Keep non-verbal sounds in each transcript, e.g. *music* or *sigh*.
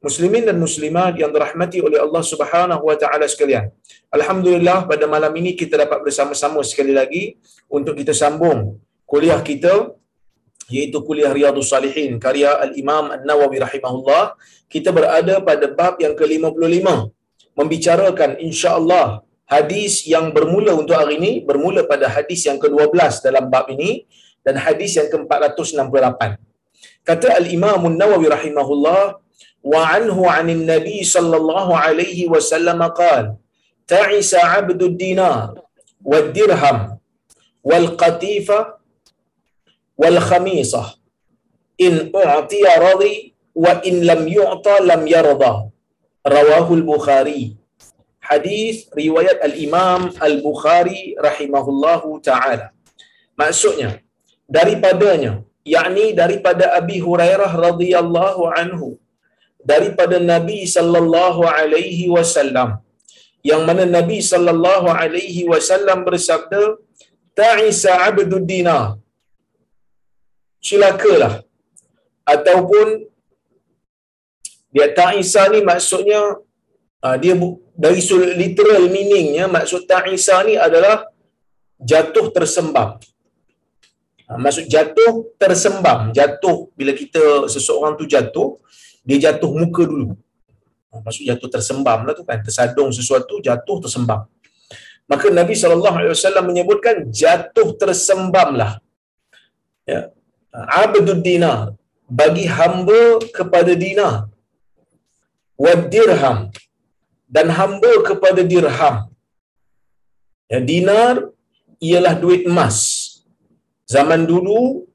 Muslimin dan muslimat yang dirahmati oleh Allah Subhanahu wa taala sekalian. Alhamdulillah pada malam ini kita dapat bersama-sama sekali lagi untuk kita sambung kuliah kita iaitu kuliah Riyadhus Salihin karya Al-Imam An-Nawawi rahimahullah. Kita berada pada bab yang ke-55 membicarakan insya-Allah hadis yang bermula untuk hari ini bermula pada hadis yang ke-12 dalam bab ini dan hadis yang ke-468. Kata Al-Imam An-Nawawi rahimahullah وعنه عن النبي صلى الله عليه وسلم قال تعس عبد الدينار والدرهم والقتيفة والخميصة. إن أعطي رضي وإن لم يعطى لم يرضى. رواه البخاري. حديث رواية الإمام البخاري رحمه الله تعالى. Maksudnya daripadanya yakni daripada Abi Hurairah radhiyallahu anhu daripada Nabi sallallahu alaihi wasallam. Yang mana Nabi sallallahu alaihi wasallam bersabda ta'isa abdud dinar cilakalah ataupun dia ta'isa ni maksudnya dia dari literal meaningnya maksud ta'isa ni adalah jatuh tersembam maksud jatuh tersembam jatuh. Bila kita seseorang tu jatuh dia jatuh muka dulu. Maksud jatuh tersembam lah tu kan. Tersadung sesuatu, jatuh tersembam. Maka Nabi SAW menyebutkan jatuh tersembamlah. Ya. Abdul dinar. Bagi hamba kepada dinar. Wad dirham. Dan hamba kepada dirham. Ya, dinar ialah duit emas. Zaman dulu,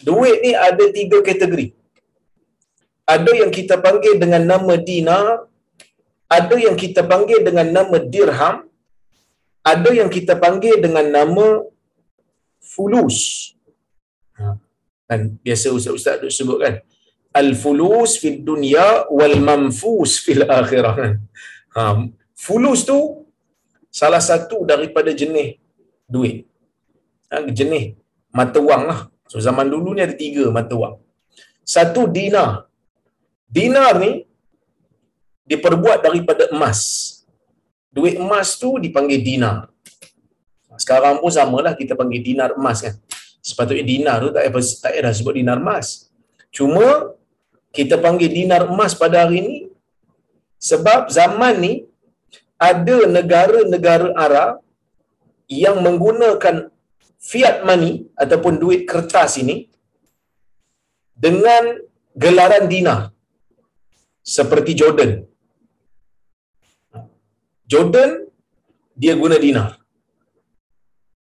duit ni ada tiga kategori ada yang kita panggil dengan nama dinar, ada yang kita panggil dengan nama dirham, ada yang kita panggil dengan nama fulus. Kan biasa ustaz-ustaz duk sebut kan. Al-fulus fil dunya wal manfus fil akhirah. Ha, fulus tu salah satu daripada jenis duit. Ha, jenis mata wang lah. So zaman dulu ni ada tiga mata wang. Satu dinar, Dinar ni diperbuat daripada emas. Duit emas tu dipanggil dinar. Sekarang pun samalah kita panggil dinar emas kan. Sepatutnya dinar tu tak payah, tak payah sebut dinar emas. Cuma kita panggil dinar emas pada hari ni sebab zaman ni ada negara-negara Arab yang menggunakan fiat money ataupun duit kertas ini dengan gelaran dinar seperti Jordan. Jordan dia guna dinar.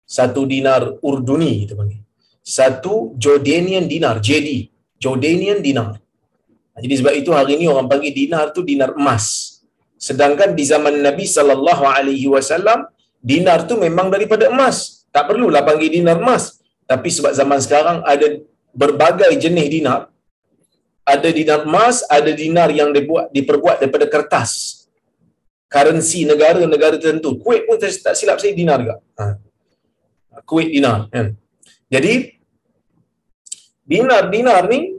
Satu dinar Urduni kita panggil. Satu Jordanian dinar, JD, Jordanian dinar. Jadi sebab itu hari ini orang panggil dinar tu dinar emas. Sedangkan di zaman Nabi sallallahu alaihi wasallam dinar tu memang daripada emas. Tak perlulah panggil dinar emas. Tapi sebab zaman sekarang ada berbagai jenis dinar, ada dinar emas, ada dinar yang dibuat diperbuat daripada kertas. Currency negara-negara tertentu. Kuwait pun tak silap saya dinar juga. Ha. Kuwait dinar kan. Jadi dinar-dinar ni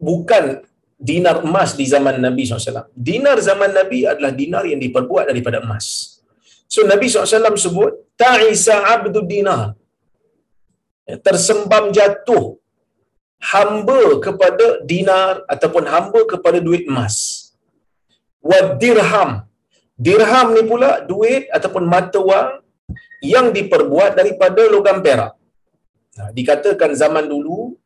bukan dinar emas di zaman Nabi SAW. Dinar zaman Nabi adalah dinar yang diperbuat daripada emas. So Nabi SAW sebut, Ta'isa abdu dinar. Tersembam jatuh hamba kepada dinar ataupun hamba kepada duit emas. Wa dirham. Dirham ni pula duit ataupun mata wang yang diperbuat daripada logam perak. Nah, dikatakan zaman dulu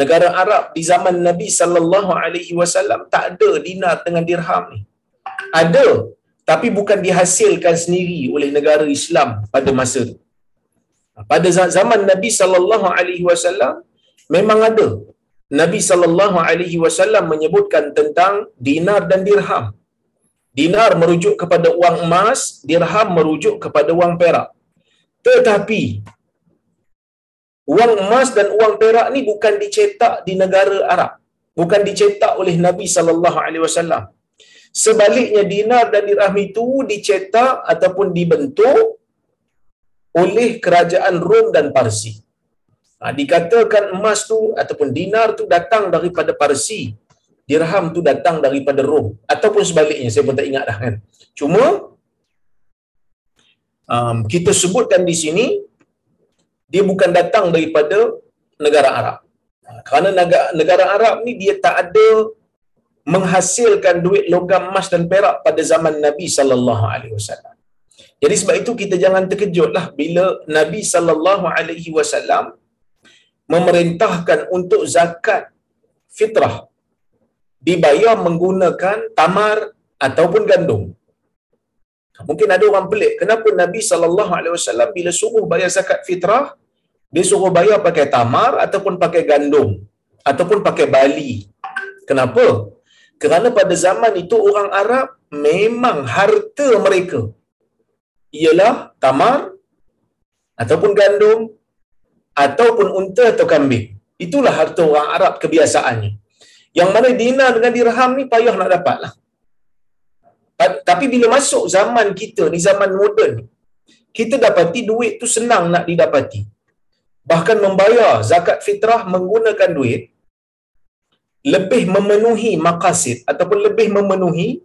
negara Arab di zaman Nabi sallallahu alaihi wasallam tak ada dinar dengan dirham ni. Ada tapi bukan dihasilkan sendiri oleh negara Islam pada masa itu. Pada zaman Nabi sallallahu alaihi wasallam memang ada. Nabi sallallahu alaihi wasallam menyebutkan tentang dinar dan dirham. Dinar merujuk kepada wang emas, dirham merujuk kepada wang perak. Tetapi wang emas dan wang perak ni bukan dicetak di negara Arab. Bukan dicetak oleh Nabi sallallahu alaihi wasallam. Sebaliknya dinar dan dirham itu dicetak ataupun dibentuk oleh kerajaan Rom dan Parsi. Ha, dikatakan emas tu ataupun dinar tu datang daripada Parsi. Dirham tu datang daripada Rom. Ataupun sebaliknya, saya pun tak ingat dah kan. Cuma, um, kita sebutkan di sini, dia bukan datang daripada negara Arab. Ha, kerana negara, negara Arab ni dia tak ada menghasilkan duit logam emas dan perak pada zaman Nabi sallallahu alaihi wasallam. Jadi sebab itu kita jangan terkejutlah bila Nabi sallallahu alaihi wasallam memerintahkan untuk zakat fitrah dibayar menggunakan tamar ataupun gandum. Mungkin ada orang pelik, kenapa Nabi sallallahu alaihi wasallam bila suruh bayar zakat fitrah dia suruh bayar pakai tamar ataupun pakai gandum ataupun pakai bali. Kenapa? Kerana pada zaman itu orang Arab memang harta mereka ialah tamar ataupun gandum ataupun unta atau kambing. Itulah harta orang Arab kebiasaannya. Yang mana dinar dengan dirham ni payah nak dapat lah. Tapi bila masuk zaman kita ni, zaman moden, kita dapati duit tu senang nak didapati. Bahkan membayar zakat fitrah menggunakan duit, lebih memenuhi makasid ataupun lebih memenuhi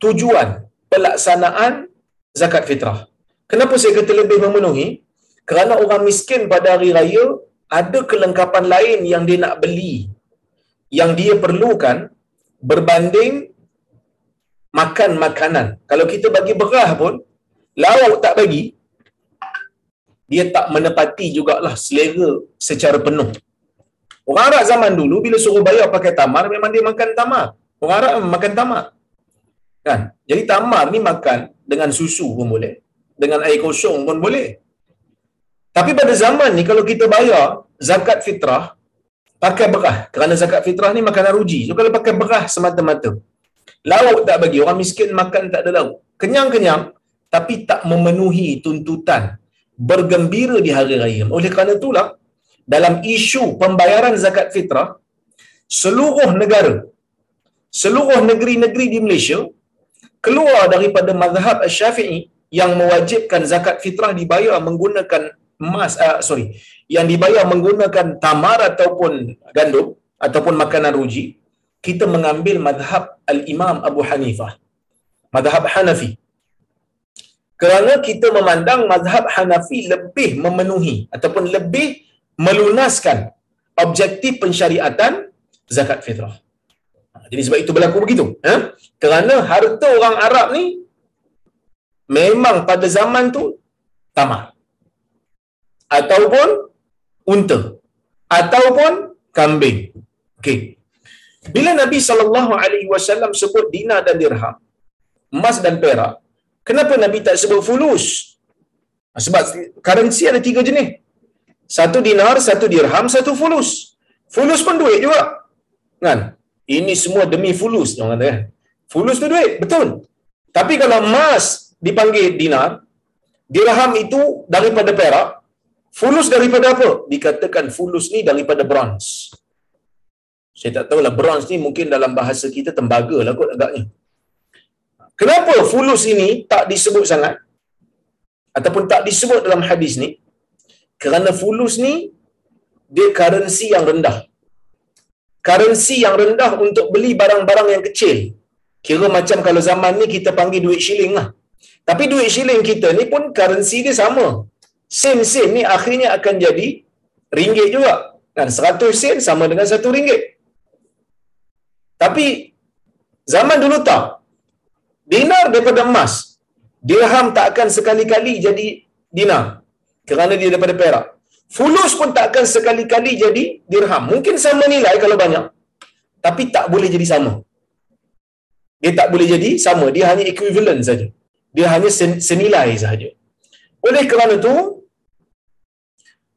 tujuan pelaksanaan zakat fitrah. Kenapa saya kata lebih memenuhi? Kerana orang miskin pada hari raya ada kelengkapan lain yang dia nak beli yang dia perlukan berbanding makan makanan. Kalau kita bagi berah pun, lauk tak bagi, dia tak menepati jugalah selera secara penuh. Orang Arab zaman dulu bila suruh bayar pakai tamar, memang dia makan tamar. Orang Arab makan tamar. Kan? Jadi tamar ni makan dengan susu pun boleh. Dengan air kosong pun boleh. Tapi pada zaman ni kalau kita bayar zakat fitrah pakai berah kerana zakat fitrah ni makanan ruji. So kalau pakai berah semata-mata. Lauk tak bagi orang miskin makan tak ada lauk. Kenyang-kenyang tapi tak memenuhi tuntutan bergembira di hari raya. Oleh kerana itulah dalam isu pembayaran zakat fitrah seluruh negara seluruh negeri-negeri di Malaysia keluar daripada mazhab Syafi'i yang mewajibkan zakat fitrah dibayar menggunakan emas uh, sorry yang dibayar menggunakan tamar ataupun gandum ataupun makanan ruji kita mengambil madhab al-Imam Abu Hanifah madhab Hanafi. Kerana kita memandang madhab Hanafi lebih memenuhi ataupun lebih melunaskan objektif pensyariatan zakat fitrah. Jadi sebab itu berlaku begitu eh? kerana harta orang Arab ni memang pada zaman tu tamar ataupun unta ataupun kambing. Okey. Bila Nabi sallallahu alaihi wasallam sebut dinar dan dirham, emas dan perak, kenapa Nabi tak sebut fulus? Sebab currency ada tiga jenis. Satu dinar, satu dirham, satu fulus. Fulus pun duit juga. Kan? Ini semua demi fulus, orang kata kan. Fulus tu duit, betul. Tapi kalau emas dipanggil dinar, dirham itu daripada perak, Fulus daripada apa? Dikatakan fulus ni daripada bronze. Saya tak tahulah bronze ni mungkin dalam bahasa kita tembaga lah kot agaknya. Kenapa fulus ini tak disebut sangat? Ataupun tak disebut dalam hadis ni? Kerana fulus ni dia currency yang rendah. Currency yang rendah untuk beli barang-barang yang kecil. Kira macam kalau zaman ni kita panggil duit shilling lah. Tapi duit shilling kita ni pun currency dia sama. Sen-sen ni akhirnya akan jadi ringgit juga. Kan 100 sen sama dengan 1 ringgit. Tapi zaman dulu tak. Dinar daripada emas. Dirham tak akan sekali-kali jadi dinar. Kerana dia daripada perak. Fulus pun tak akan sekali-kali jadi dirham. Mungkin sama nilai kalau banyak. Tapi tak boleh jadi sama. Dia tak boleh jadi sama. Dia hanya equivalent saja. Dia hanya senilai sahaja. Oleh kerana itu,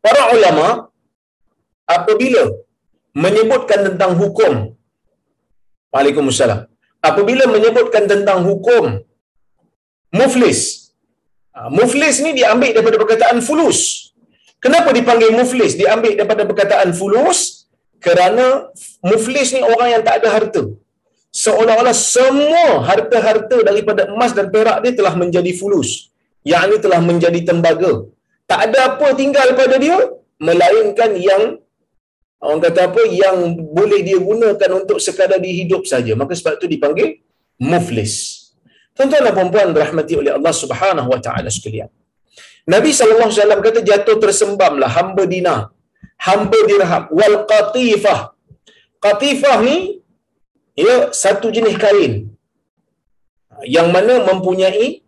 para ulama apabila menyebutkan tentang hukum Waalaikumsalam. Apabila menyebutkan tentang hukum muflis. Ha, muflis ni diambil daripada perkataan fulus. Kenapa dipanggil muflis? Diambil daripada perkataan fulus kerana muflis ni orang yang tak ada harta. Seolah-olah semua harta-harta daripada emas dan perak dia telah menjadi fulus. Yang ini telah menjadi tembaga. Tak ada apa tinggal pada dia melainkan yang orang kata apa yang boleh dia gunakan untuk sekadar dihidup saja. Maka sebab itu dipanggil muflis. Tuan-tuan dan puan-puan rahmati oleh Allah Subhanahu wa taala sekalian. Nabi sallallahu alaihi wasallam kata jatuh tersembamlah hamba dinar hamba dirham wal qatifah. Qatifah ni ya satu jenis kain. Yang mana mempunyai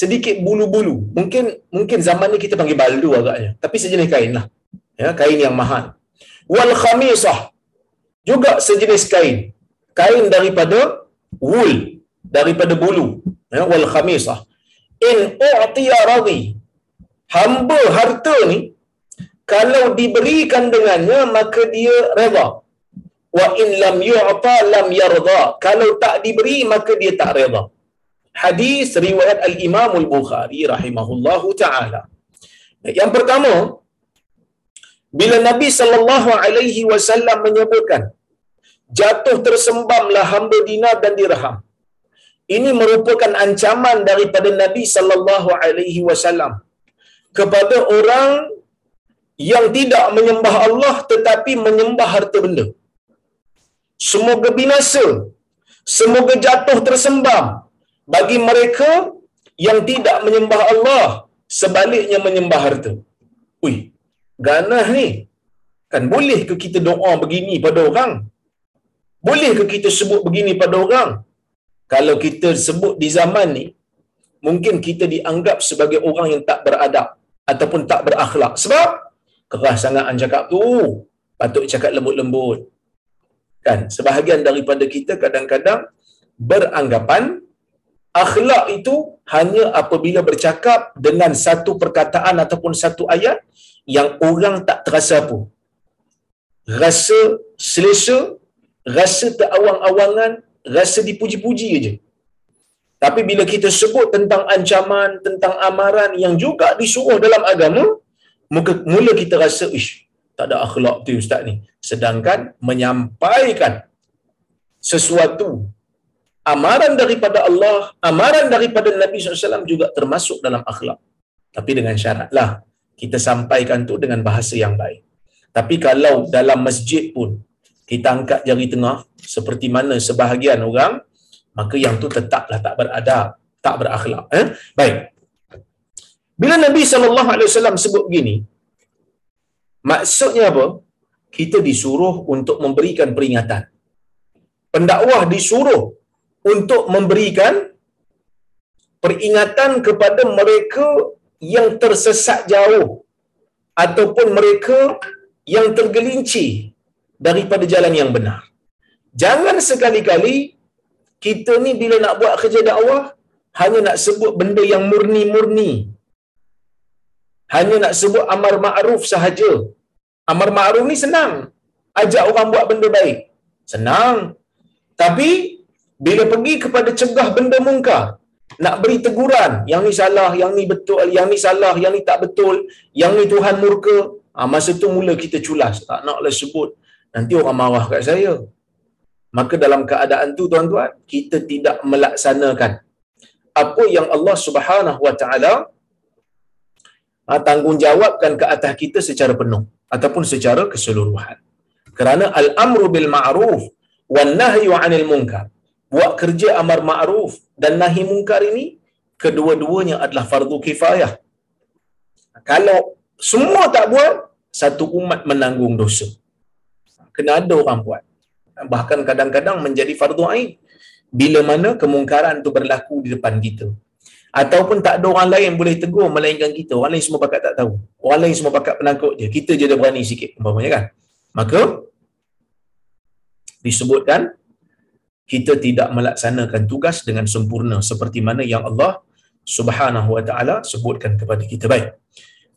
sedikit bulu-bulu. Mungkin mungkin zaman ni kita panggil baldu agaknya. Tapi sejenis kain lah. Ya kain yang mahal. Wal khamisah. Juga sejenis kain. Kain daripada wool. Daripada bulu. Ya wal khamisah. In u'tiya radi hamba harta ni kalau diberikan dengannya maka dia redha wa in lam yu'ta lam yarda. Kalau tak diberi maka dia tak redha hadis riwayat al Imam al Bukhari rahimahullahu taala yang pertama bila Nabi sallallahu alaihi wasallam menyebutkan jatuh tersembamlah hamba dinar dan dirham. Ini merupakan ancaman daripada Nabi sallallahu alaihi wasallam kepada orang yang tidak menyembah Allah tetapi menyembah harta benda. Semoga binasa. Semoga jatuh tersembam bagi mereka yang tidak menyembah Allah sebaliknya menyembah harta. Ui, ganah ni. Kan boleh ke kita doa begini pada orang? Boleh ke kita sebut begini pada orang? Kalau kita sebut di zaman ni, mungkin kita dianggap sebagai orang yang tak beradab ataupun tak berakhlak. Sebab keras sangat an cakap tu. Patut cakap lembut-lembut. Kan? Sebahagian daripada kita kadang-kadang beranggapan akhlak itu hanya apabila bercakap dengan satu perkataan ataupun satu ayat yang orang tak terasa apa. Rasa selesa, rasa terawang-awangan, rasa dipuji-puji aja. Tapi bila kita sebut tentang ancaman, tentang amaran yang juga disuruh dalam agama, mula, mula kita rasa, ish, tak ada akhlak tu ustaz ni. Sedangkan menyampaikan sesuatu amaran daripada Allah, amaran daripada Nabi SAW juga termasuk dalam akhlak. Tapi dengan syaratlah kita sampaikan tu dengan bahasa yang baik. Tapi kalau dalam masjid pun kita angkat jari tengah seperti mana sebahagian orang, maka yang tu tetaplah tak beradab, tak berakhlak. Eh? Baik. Bila Nabi SAW sebut begini, maksudnya apa? Kita disuruh untuk memberikan peringatan. Pendakwah disuruh untuk memberikan peringatan kepada mereka yang tersesat jauh ataupun mereka yang tergelinci daripada jalan yang benar. Jangan sekali-kali kita ni bila nak buat kerja dakwah hanya nak sebut benda yang murni-murni. Hanya nak sebut amar ma'ruf sahaja. Amar ma'ruf ni senang. Ajak orang buat benda baik. Senang. Tapi bila pergi kepada cegah benda mungkar, nak beri teguran yang ni salah yang ni betul yang ni salah yang ni tak betul yang ni Tuhan murka ha, masa tu mula kita culas tak naklah sebut nanti orang marah kat saya maka dalam keadaan tu tuan-tuan kita tidak melaksanakan apa yang Allah Subhanahu wa taala ha, tanggungjawabkan ke atas kita secara penuh ataupun secara keseluruhan. Kerana al-amru bil ma'ruf wan nahyu 'anil munkar. Buat kerja amar ma'ruf dan nahi munkar ini kedua-duanya adalah fardu kifayah. Kalau semua tak buat, satu umat menanggung dosa. Kena ada orang buat. Bahkan kadang-kadang menjadi fardu ain bila mana kemungkaran tu berlaku di depan kita. Ataupun tak ada orang lain boleh tegur melainkan kita. Orang lain semua pakat tak tahu. Orang lain semua pakat penakut je. Kita je dah berani sikit. Umpamanya kan. Maka disebutkan kita tidak melaksanakan tugas dengan sempurna seperti mana yang Allah Subhanahu wa taala sebutkan kepada kita baik.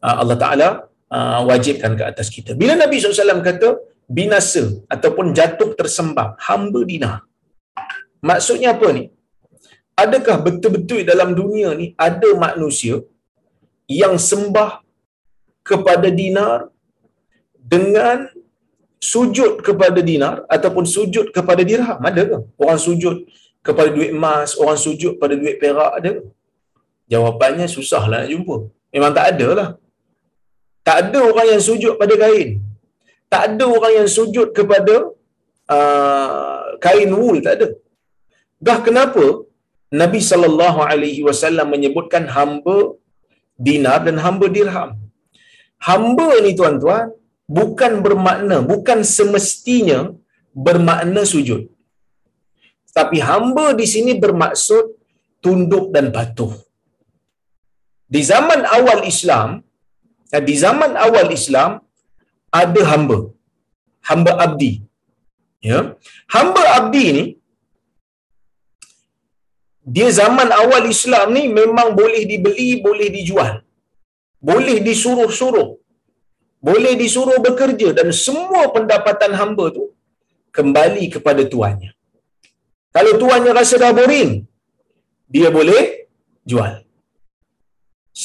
Ah, Allah taala ah, wajibkan ke atas kita. Bila Nabi SAW kata binasa ataupun jatuh tersembah hamba dinar. Maksudnya apa ni? Adakah betul-betul dalam dunia ni ada manusia yang sembah kepada dinar dengan sujud kepada dinar ataupun sujud kepada dirham ada ke? Orang sujud kepada duit emas orang sujud pada duit perak ada ke? Jawapannya susahlah nak jumpa. Memang tak ada lah. Tak ada orang yang sujud pada kain. Tak ada orang yang sujud kepada uh, kain wool tak ada. Dah kenapa Nabi sallallahu alaihi wasallam menyebutkan hamba dinar dan hamba dirham? Hamba ni tuan-tuan bukan bermakna bukan semestinya bermakna sujud. Tapi hamba di sini bermaksud tunduk dan patuh. Di zaman awal Islam eh, di zaman awal Islam ada hamba. Hamba abdi. Ya. Hamba abdi ni dia zaman awal Islam ni memang boleh dibeli boleh dijual. Boleh disuruh-suruh boleh disuruh bekerja dan semua pendapatan hamba tu kembali kepada tuannya. Kalau tuannya rasa dah boring, dia boleh jual.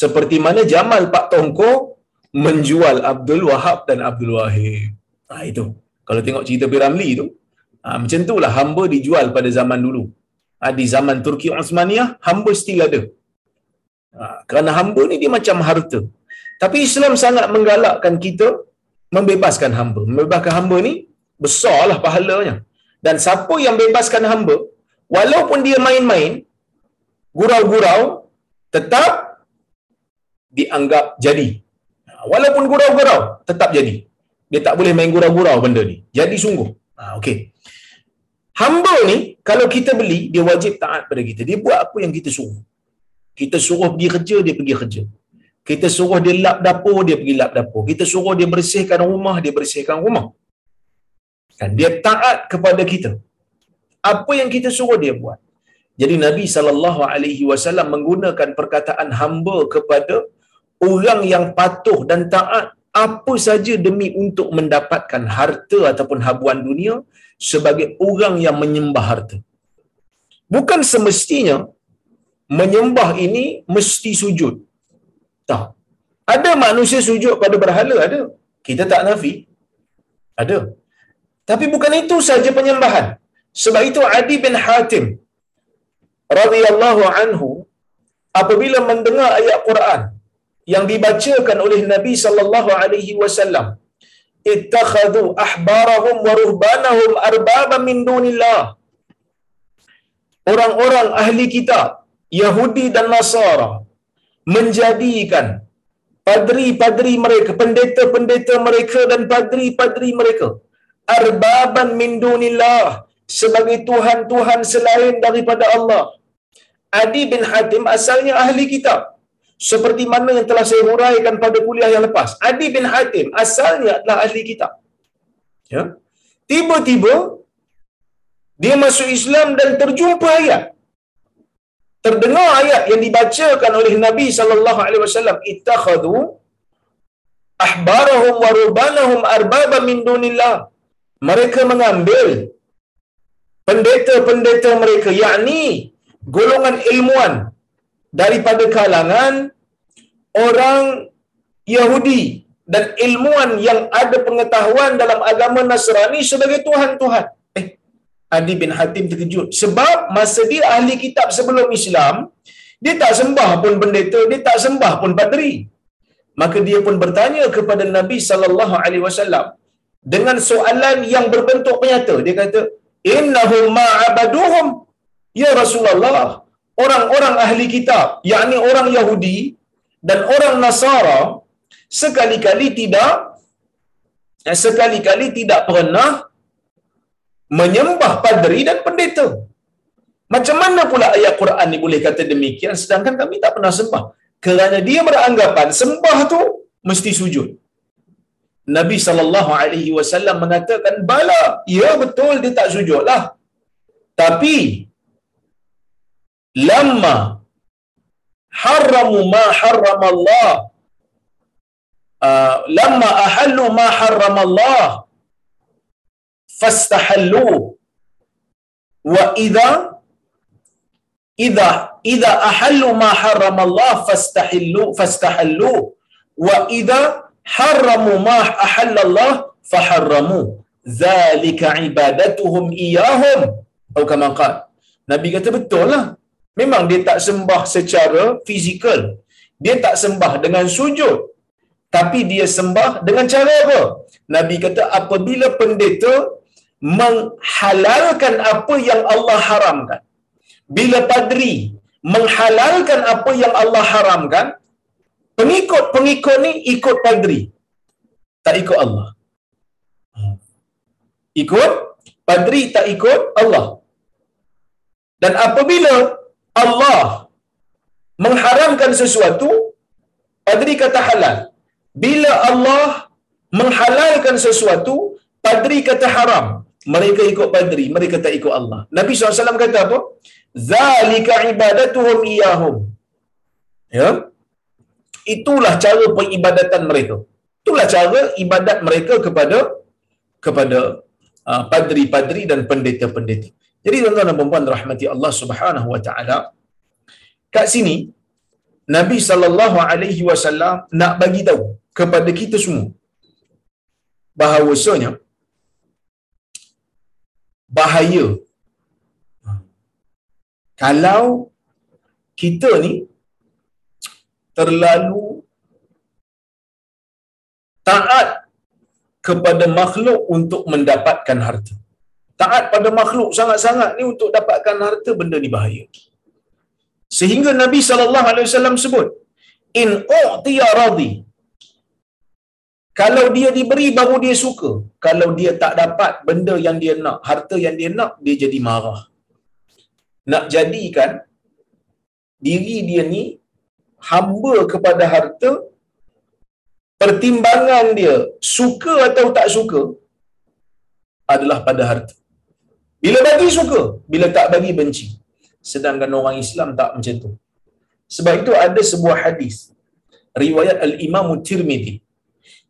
Seperti mana Jamal Pak Tongko menjual Abdul Wahab dan Abdul Wahid. Ha, itu. Kalau tengok cerita Piramli tu, ha, macam itulah hamba dijual pada zaman dulu. Ha, di zaman Turki Osmaniyah, hamba still ada. Ha, kerana hamba ni dia macam harta. Tapi Islam sangat menggalakkan kita membebaskan hamba. Membebaskan hamba ni besarlah pahalanya. Dan siapa yang bebaskan hamba, walaupun dia main-main, gurau-gurau, tetap dianggap jadi. Walaupun gurau-gurau, tetap jadi. Dia tak boleh main gurau-gurau benda ni. Jadi sungguh. Ha, okay. Hamba ni, kalau kita beli, dia wajib taat pada kita. Dia buat apa yang kita suruh. Kita suruh pergi kerja, dia pergi kerja. Kita suruh dia lap dapur, dia pergi lap dapur. Kita suruh dia bersihkan rumah, dia bersihkan rumah. Kan dia taat kepada kita. Apa yang kita suruh dia buat. Jadi Nabi sallallahu alaihi wasallam menggunakan perkataan hamba kepada orang yang patuh dan taat apa saja demi untuk mendapatkan harta ataupun habuan dunia sebagai orang yang menyembah harta. Bukan semestinya menyembah ini mesti sujud. Tak. Ada manusia sujud pada berhala, ada. Kita tak nafi. Ada. Tapi bukan itu saja penyembahan. Sebab itu Adi bin Hatim radhiyallahu anhu apabila mendengar ayat Quran yang dibacakan oleh Nabi sallallahu alaihi wasallam ittakhadhu ahbarahum wa ruhbanahum arbaba min dunillah orang-orang ahli kitab Yahudi dan Nasara menjadikan padri-padri mereka, pendeta-pendeta mereka dan padri-padri mereka arbaban min dunillah sebagai tuhan-tuhan selain daripada Allah. Adi bin Hatim asalnya ahli kitab. Seperti mana yang telah saya huraikan pada kuliah yang lepas. Adi bin Hatim asalnya adalah ahli kitab. Ya. Tiba-tiba dia masuk Islam dan terjumpa ayat terdengar ayat yang dibacakan oleh Nabi sallallahu alaihi wasallam ittakhadhu ahbarahum wa rubanahum arbaba min dunillah. Mereka mengambil pendeta-pendeta mereka yakni golongan ilmuan daripada kalangan orang Yahudi dan ilmuan yang ada pengetahuan dalam agama Nasrani sebagai tuhan-tuhan Adi bin Hatim terkejut. Sebab masa dia ahli kitab sebelum Islam, dia tak sembah pun pendeta, dia tak sembah pun padri. maka dia pun bertanya kepada Nabi sallallahu alaihi wasallam dengan soalan yang berbentuk penyata dia kata innahum ma'abaduhum ya Rasulullah orang-orang ahli kitab yakni orang Yahudi dan orang Nasara sekali-kali tidak sekali-kali tidak pernah menyembah padri dan pendeta. Macam mana pula ayat Quran ni boleh kata demikian sedangkan kami tak pernah sembah? Kerana dia beranggapan sembah tu mesti sujud. Nabi sallallahu alaihi wasallam mengatakan bala, ya betul dia tak sujudlah. Tapi lamma harramu ma harrama Allah uh, lamma ahallu ma harrama Allah fastahallu wa idza idza idza ahallu ma harrama Allah fastahillu. Fastahallu wa idza harramu ma ahalla Allah faharramu. Zalika ibadatuhum iyahum atau kama qala Nabi kata betul lah. Memang dia tak sembah secara fizikal. Dia tak sembah dengan sujud. Tapi dia sembah dengan cara apa? Nabi kata apabila pendeta menghalalkan apa yang Allah haramkan. Bila padri menghalalkan apa yang Allah haramkan, pengikut-pengikut ni ikut padri. Tak ikut Allah. Ikut padri tak ikut Allah. Dan apabila Allah mengharamkan sesuatu, padri kata halal. Bila Allah menghalalkan sesuatu, padri kata haram mereka ikut padri, mereka tak ikut Allah. Nabi SAW kata apa? Zalika ibadatuhum iyahum. Ya. Itulah cara peribadatan mereka. Itulah cara ibadat mereka kepada kepada uh, padri-padri dan pendeta-pendeta. Jadi tuan-tuan dan puan rahmati Allah Subhanahu wa taala, kat sini Nabi sallallahu alaihi wasallam nak bagi tahu kepada kita semua bahawasanya bahaya. Kalau kita ni terlalu taat kepada makhluk untuk mendapatkan harta. Taat pada makhluk sangat-sangat ni untuk dapatkan harta benda ni bahaya. Sehingga Nabi sallallahu alaihi wasallam sebut in u'tiya radi kalau dia diberi baru dia suka. Kalau dia tak dapat benda yang dia nak, harta yang dia nak, dia jadi marah. Nak jadikan diri dia ni hamba kepada harta, pertimbangan dia suka atau tak suka adalah pada harta. Bila bagi suka, bila tak bagi benci. Sedangkan orang Islam tak macam tu. Sebab itu ada sebuah hadis riwayat Al-Imam Tirmidhi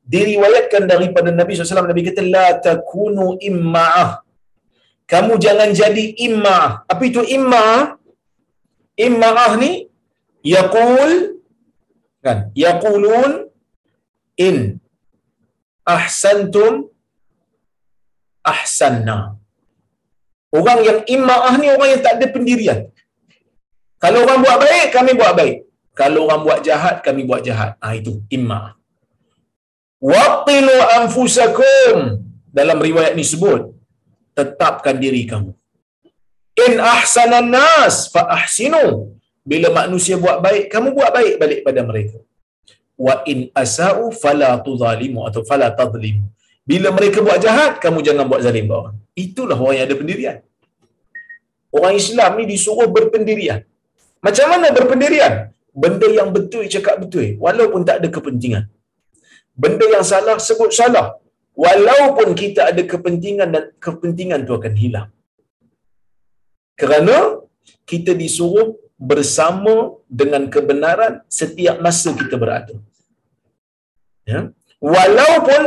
diriwayatkan daripada Nabi SAW Nabi kata la takunu imma'ah. Kamu jangan jadi imma'ah. Apa itu imma'ah? Imma'ah ni yaqul kan? Yaqulun in. Ahsantum ahsanna. Orang yang imma'ah ni orang yang tak ada pendirian. Kalau orang buat baik kami buat baik. Kalau orang buat jahat kami buat jahat. Ah itu imma'ah Waqinu anfusakum dalam riwayat ni sebut tetapkan diri kamu. In ahsanan nas fa ahsinu. Bila manusia buat baik, kamu buat baik balik pada mereka. Wa in asa'u fala tudhalimu atau fala tadlimu. Bila mereka buat jahat, kamu jangan buat zalim orang. Itulah orang yang ada pendirian. Orang Islam ni disuruh berpendirian. Macam mana berpendirian? Benda yang betul cakap betul walaupun tak ada kepentingan benda yang salah sebut salah. Walaupun kita ada kepentingan dan kepentingan tu akan hilang. Kerana kita disuruh bersama dengan kebenaran setiap masa kita berada. Ya? Walaupun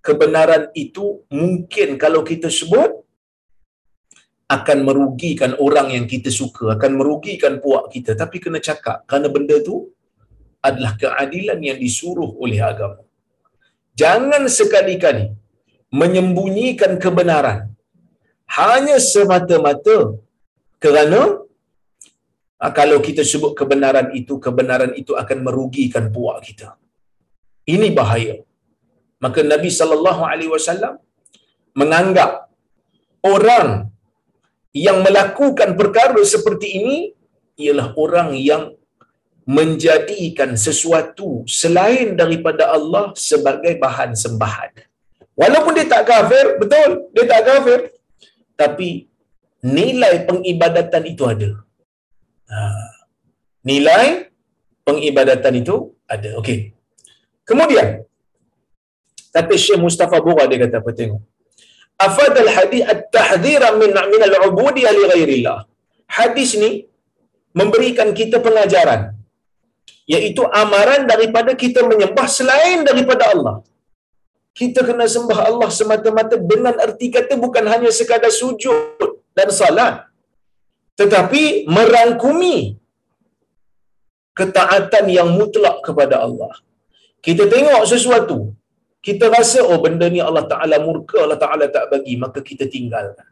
kebenaran itu mungkin kalau kita sebut akan merugikan orang yang kita suka akan merugikan puak kita. Tapi kena cakap kerana benda tu adalah keadilan yang disuruh oleh agama. Jangan sekali-kali menyembunyikan kebenaran hanya semata-mata kerana Ha, kalau kita sebut kebenaran itu, kebenaran itu akan merugikan puak kita. Ini bahaya. Maka Nabi sallallahu alaihi wasallam menganggap orang yang melakukan perkara seperti ini ialah orang yang menjadikan sesuatu selain daripada Allah sebagai bahan sembahan. Walaupun dia tak kafir, betul, dia tak kafir. Tapi nilai pengibadatan itu ada. Ha. Nilai pengibadatan itu ada. Okey. Kemudian, tapi Syekh Mustafa Bura dia kata apa tengok. Afad al-hadis at-tahdhira min min al-ubudiyah li ghairillah. Hadis ni memberikan kita pengajaran iaitu amaran daripada kita menyembah selain daripada Allah. Kita kena sembah Allah semata-mata dengan erti kata bukan hanya sekadar sujud dan salat tetapi merangkumi ketaatan yang mutlak kepada Allah. Kita tengok sesuatu, kita rasa oh benda ni Allah Taala murka, Allah Taala tak bagi, maka kita tinggalkan.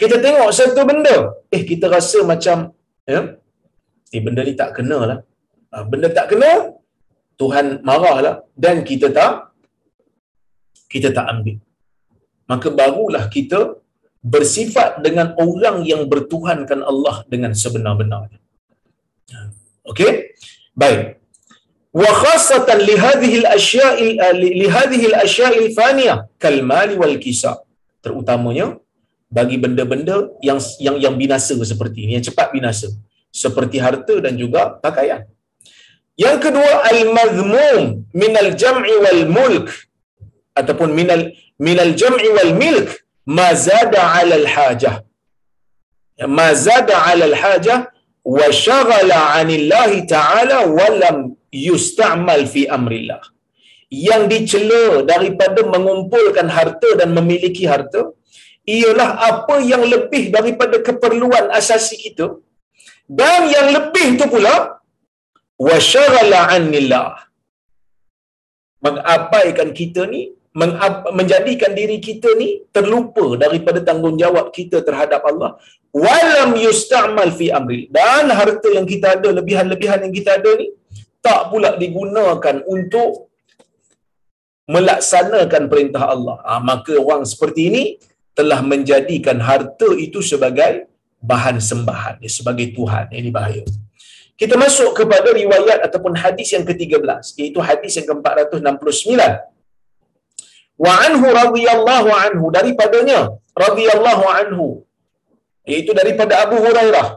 Kita tengok satu benda, eh kita rasa macam ya, eh benda ni tak kena lah. Ah, benda tak kena, Tuhan marah lah dan kita tak kita tak ambil. Maka barulah kita bersifat dengan orang yang bertuhankan Allah dengan sebenar-benarnya. Okey? Baik. Wa khassatan li hadhihi al-asya'i li hadhihi al-asya'i al-faniyah kal mali wal kisa. Terutamanya bagi benda-benda yang yang yang binasa seperti ini, yang cepat binasa, seperti harta dan juga pakaian. Yang kedua al-madhmum min al-jam'i wal mulk ataupun min al min al-jam'i wal milk ma zada 'ala al-hajah. Ma zada 'ala al-hajah wa shaghala 'anillahi ta'ala wa lam yusta'mal fi amrillah. Yang dicela daripada mengumpulkan harta dan memiliki harta ialah apa yang lebih daripada keperluan asasi kita dan yang lebih tu pula wa shaghala 'anillah. Mengabaikan kita ni menjadikan diri kita ni terlupa daripada tanggungjawab kita terhadap Allah. Walam yusta'mal fi amri dan harta yang kita ada lebihan-lebihan yang kita ada ni tak pula digunakan untuk melaksanakan perintah Allah. Ha, maka orang seperti ini telah menjadikan harta itu sebagai bahan sembahan sebagai tuhan. Ini bahaya kita masuk kepada riwayat ataupun hadis yang ke-13 iaitu hadis yang ke-469. Wa anhu radhiyallahu anhu daripadanya radhiyallahu anhu iaitu daripada Abu Hurairah.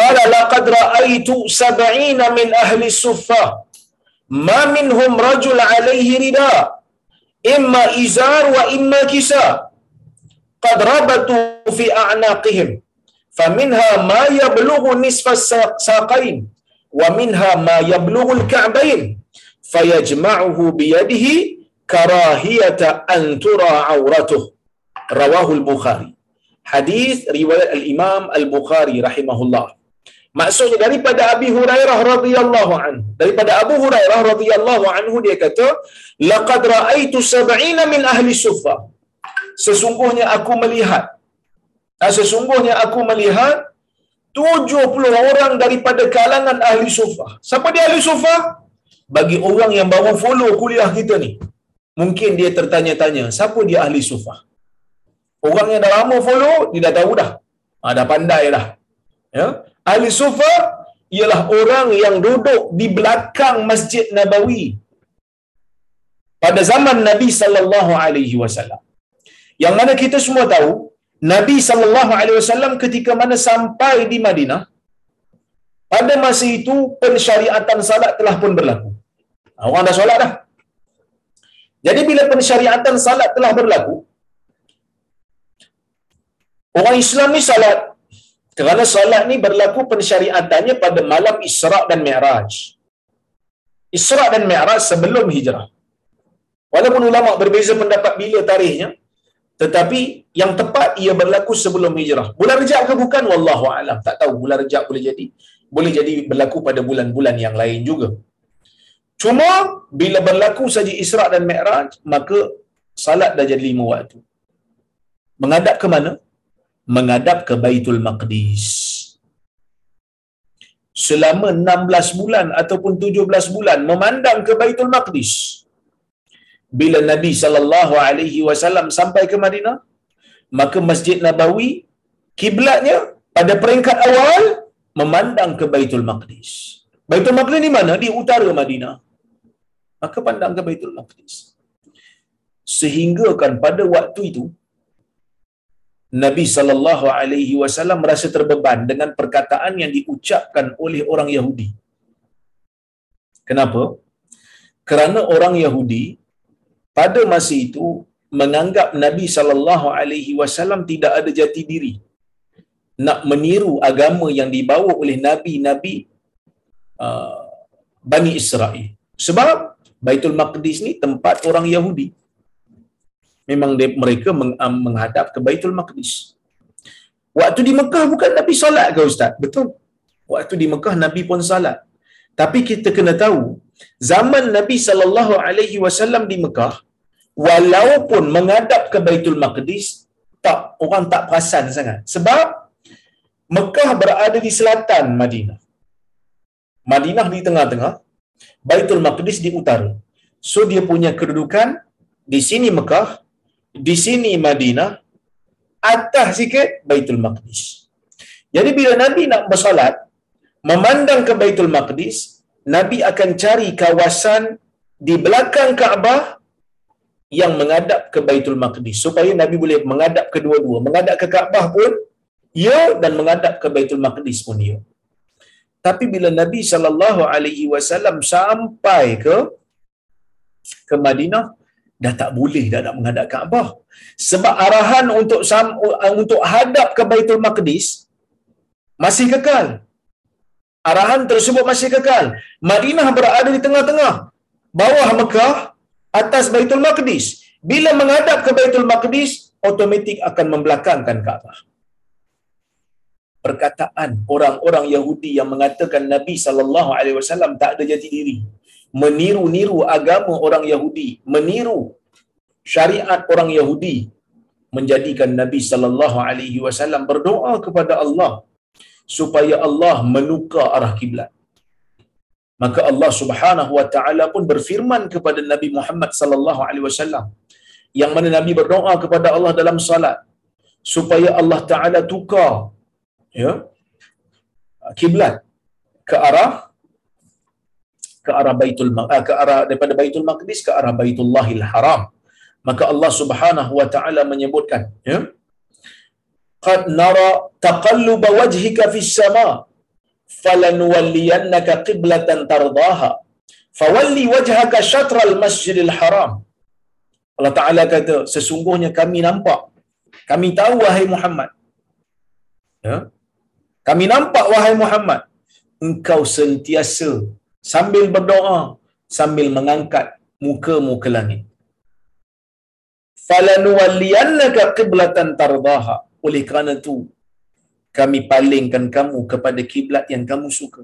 Qala laqad ra'aitu sab'ina min ahli suffah. Ma minhum rajul alaihi rida imma izar wa imma kisa. Qad rabatu fi a'naqihim faminha ma yablughu nisfa saqain wa minha ma yablughu al-ka'bayn fayajma'uhu biyadihi karahiyata an tura auratuh rawahu al-bukhari hadis riwayat al-imam al-bukhari rahimahullah maksudnya daripada Abi Hurairah radhiyallahu anhu. Daripada Abu Hurairah radhiyallahu anhu dia kata laqad raaitu sab'ina min ahli sufa sesungguhnya aku melihat ah, sesungguhnya aku melihat 70 orang daripada kalangan ahli sufa siapa dia ahli sufa bagi orang yang baru follow kuliah kita ni mungkin dia tertanya-tanya, siapa dia ahli sufah? Orang yang dah lama follow, dia dah tahu dah. Ha, dah pandai dah. Ya? Ahli sufah ialah orang yang duduk di belakang Masjid Nabawi pada zaman Nabi sallallahu alaihi wasallam. Yang mana kita semua tahu, Nabi sallallahu alaihi wasallam ketika mana sampai di Madinah, pada masa itu pensyariatan salat telah pun berlaku. Ha, orang dah solat dah. Jadi bila pensyariatan salat telah berlaku, orang Islam ni salat kerana salat ni berlaku pensyariatannya pada malam Isra' dan Mi'raj. Isra' dan Mi'raj sebelum hijrah. Walaupun ulama berbeza pendapat bila tarikhnya, tetapi yang tepat ia berlaku sebelum hijrah. Bulan Rejab ke bukan? Wallahu a'lam. Tak tahu bulan Rejab boleh jadi. Boleh jadi berlaku pada bulan-bulan yang lain juga. Cuma bila berlaku saja Isra dan Mi'raj, maka salat dah jadi lima waktu. Menghadap ke mana? Menghadap ke Baitul Maqdis. selama 16 bulan ataupun 17 bulan memandang ke Baitul Maqdis. Bila Nabi sallallahu alaihi wasallam sampai ke Madinah, maka Masjid Nabawi kiblatnya pada peringkat awal memandang ke Baitul Maqdis. Baitul Maqdis di mana? Di utara Madinah. Maka pandang ke Baitul Maqdis. Sehingga kan pada waktu itu Nabi sallallahu alaihi wasallam merasa terbeban dengan perkataan yang diucapkan oleh orang Yahudi. Kenapa? Kerana orang Yahudi pada masa itu menganggap Nabi sallallahu alaihi wasallam tidak ada jati diri. Nak meniru agama yang dibawa oleh nabi-nabi uh, Bani Israel. Sebab Baitul Maqdis ni tempat orang Yahudi memang mereka um, menghadap ke Baitul Maqdis. Waktu di Mekah bukan Nabi solat ke Ustaz? Betul. Waktu di Mekah Nabi pun salat. Tapi kita kena tahu, zaman Nabi sallallahu alaihi wasallam di Mekah, walaupun menghadap ke Baitul Maqdis, tak orang tak perasan sangat. Sebab Mekah berada di selatan Madinah. Madinah di tengah-tengah, Baitul Maqdis di utara. So dia punya kedudukan di sini Mekah, di sini Madinah, atas sikit Baitul Maqdis. Jadi bila Nabi nak bersolat, memandang ke Baitul Maqdis, Nabi akan cari kawasan di belakang Kaabah yang menghadap ke Baitul Maqdis supaya Nabi boleh menghadap kedua-dua, menghadap ke Kaabah pun ya dan menghadap ke Baitul Maqdis pun ya. Tapi bila Nabi sallallahu alaihi wasallam sampai ke ke Madinah, dah tak boleh dah nak menghadap Kaabah. Sebab arahan untuk untuk hadap ke Baitul Maqdis masih kekal. Arahan tersebut masih kekal. Madinah berada di tengah-tengah. Bawah Mekah, atas Baitul Maqdis. Bila menghadap ke Baitul Maqdis, otomatik akan membelakangkan Kaabah. Perkataan orang-orang Yahudi yang mengatakan Nabi sallallahu alaihi wasallam tak ada jati diri meniru-niru agama orang Yahudi, meniru syariat orang Yahudi menjadikan Nabi sallallahu alaihi wasallam berdoa kepada Allah supaya Allah menukar arah kiblat. Maka Allah Subhanahu wa taala pun berfirman kepada Nabi Muhammad sallallahu alaihi wasallam yang mana Nabi berdoa kepada Allah dalam salat supaya Allah taala tukar ya kiblat ke arah ke arah Baitul uh, ke arah daripada Baitul Maqdis ke arah Baitullahil Haram. Maka Allah Subhanahu wa taala menyebutkan, ya. Qad nara taqallub wajhika fis sama falanuwalliyannaka qiblatan tardaha. Fawalli wajhaka syatral masjidil haram. Allah Ta'ala kata, sesungguhnya kami nampak, kami tahu wahai Muhammad. Ya? Kami nampak wahai Muhammad, engkau sentiasa sambil berdoa sambil mengangkat muka-mu ke langit. Falanuwalliyannaka qiblatan tardaha. Oleh kerana itu kami palingkan kamu kepada kiblat yang kamu suka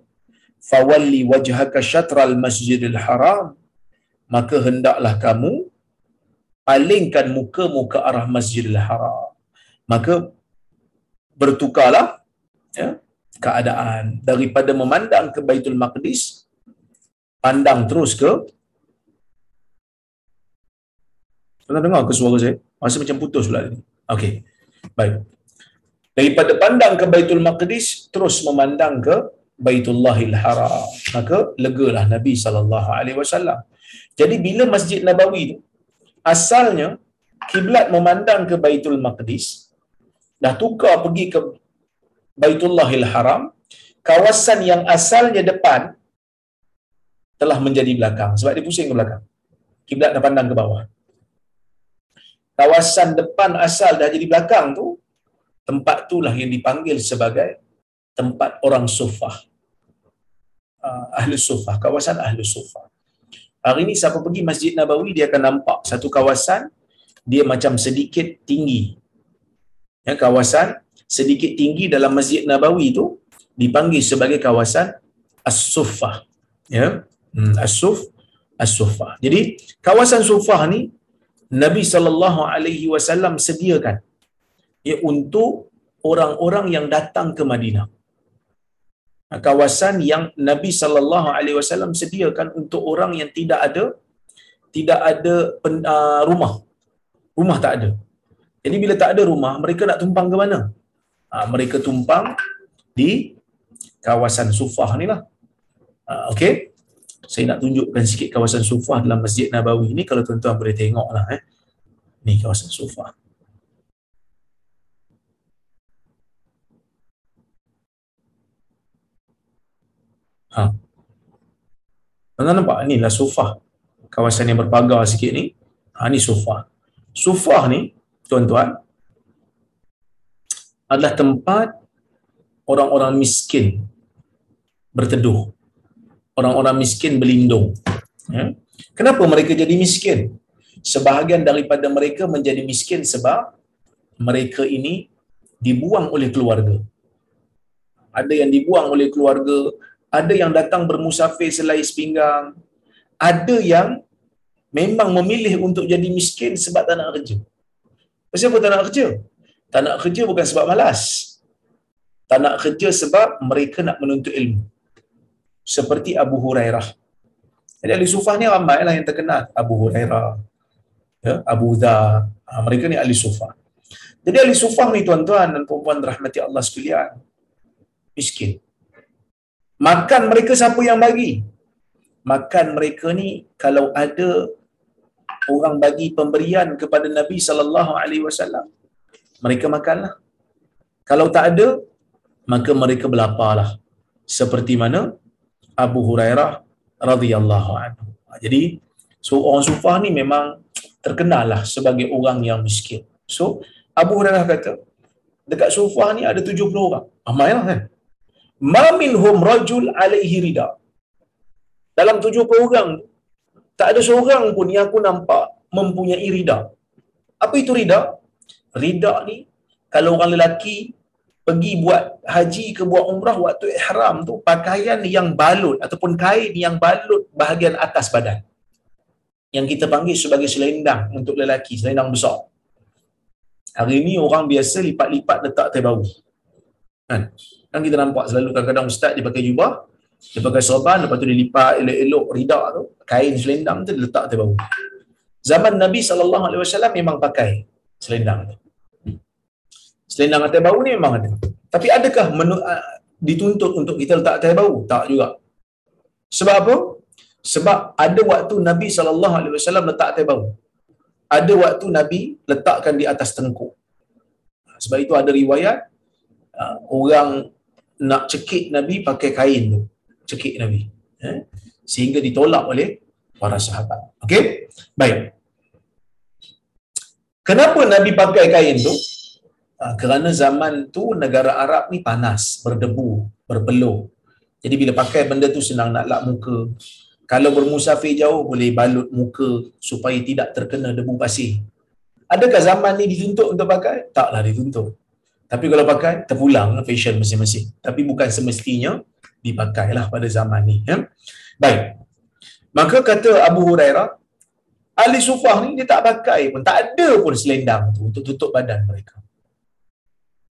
fawalli wajhaka syatral masjidil haram maka hendaklah kamu palingkan mukamu ke arah masjidil haram maka bertukarlah ya keadaan daripada memandang ke Baitul Maqdis pandang terus ke Pernah dengar ke suara saya? Masa macam putus pula ni. Okey. Baik. Daripada pandang ke Baitul Maqdis terus memandang ke Baitullahil Haram. Maka legalah Nabi sallallahu alaihi wasallam. Jadi bila Masjid Nabawi tu asalnya kiblat memandang ke Baitul Maqdis dah tukar pergi ke Baitullahil Haram, kawasan yang asalnya depan telah menjadi belakang sebab dia pusing ke belakang. Kiblat dah pandang ke bawah. Kawasan depan asal dah jadi belakang tu, tempat itulah yang dipanggil sebagai tempat orang sufah. Uh, ahli sufah, kawasan ahli sufah. Hari ini siapa pergi Masjid Nabawi, dia akan nampak satu kawasan, dia macam sedikit tinggi. Ya, kawasan sedikit tinggi dalam Masjid Nabawi itu dipanggil sebagai kawasan As-Sufah. Ya, hmm, as-suf as-sufah. Jadi kawasan sufah ni Nabi sallallahu alaihi wasallam sediakan ya untuk orang-orang yang datang ke Madinah. kawasan yang Nabi sallallahu alaihi wasallam sediakan untuk orang yang tidak ada tidak ada pen, uh, rumah. Rumah tak ada. Jadi bila tak ada rumah, mereka nak tumpang ke mana? Uh, mereka tumpang di kawasan Sufah ni lah. Uh, okay. Saya nak tunjukkan sikit kawasan Sufah dalam Masjid Nabawi ni kalau tuan-tuan boleh tengok lah. Eh. Ni kawasan Sufah. Ha. Tuan nampak ni lah Sufah. Kawasan yang berpagar sikit ni. Ha ni Sufah. Sufah ni tuan-tuan adalah tempat orang-orang miskin berteduh. Orang-orang miskin berlindung. Ya. Kenapa mereka jadi miskin? Sebahagian daripada mereka menjadi miskin sebab mereka ini dibuang oleh keluarga. Ada yang dibuang oleh keluarga, ada yang datang bermusafir selai sepinggang, ada yang memang memilih untuk jadi miskin sebab tak nak kerja. Kenapa apa tak nak kerja? Tak nak kerja bukan sebab malas. Tak nak kerja sebab mereka nak menuntut ilmu. Seperti Abu Hurairah. Jadi ahli sufah ni ramai lah yang terkenal. Abu Hurairah, ya, Abu Dhar. Ha, mereka ni ahli sufah. Jadi ahli sufah ni tuan-tuan dan perempuan rahmati Allah sekalian. Miskin. Makan mereka siapa yang bagi? Makan mereka ni kalau ada orang bagi pemberian kepada Nabi sallallahu alaihi wasallam, mereka makanlah. Kalau tak ada, maka mereka belaparlah. Seperti mana Abu Hurairah radhiyallahu anhu. Jadi, so orang Sufah ni memang terkenal lah sebagai orang yang miskin. So, Abu Hurairah kata, dekat Sufah ni ada 70 orang. Ramai lah kan? Ma minhum rajul alaihi rida. Dalam 70 orang tak ada seorang pun yang aku nampak mempunyai rida. Apa itu rida? Rida ni kalau orang lelaki pergi buat haji ke buat umrah waktu ihram tu pakaian yang balut ataupun kain yang balut bahagian atas badan. Yang kita panggil sebagai selendang untuk lelaki, selendang besar. Hari ni orang biasa lipat-lipat letak atas bau. Kan? Kan kita nampak selalu kadang-kadang ustaz dia pakai jubah, dia pakai sorban, lepas tu dia lipat elok-elok ridak tu, kain selendang tu dia letak atas bau. Zaman Nabi SAW memang pakai selendang tu. Selendang atas bau ni memang ada. Tapi adakah menu, uh, dituntut untuk kita letak atas bau? Tak juga. Sebab apa? Sebab ada waktu Nabi SAW letak atas bau. Ada waktu Nabi letakkan di atas tengkuk. Sebab itu ada riwayat uh, orang nak cekik Nabi pakai kain tu. Cekik Nabi. Eh? Sehingga ditolak oleh para sahabat. Okey? Baik. Kenapa Nabi pakai kain tu? Uh, kerana zaman tu negara Arab ni panas, berdebu, berpeluh. Jadi bila pakai benda tu senang nak lap muka. Kalau bermusafir jauh boleh balut muka supaya tidak terkena debu pasir. Adakah zaman ni dituntut untuk pakai? Taklah dituntut. Tapi kalau pakai, terpulang fashion masing-masing. Tapi bukan semestinya dipakailah pada zaman ni. Ya? Baik. Maka kata Abu Hurairah, ahli sufah ni dia tak pakai pun. Tak ada pun selendang tu untuk tutup badan mereka.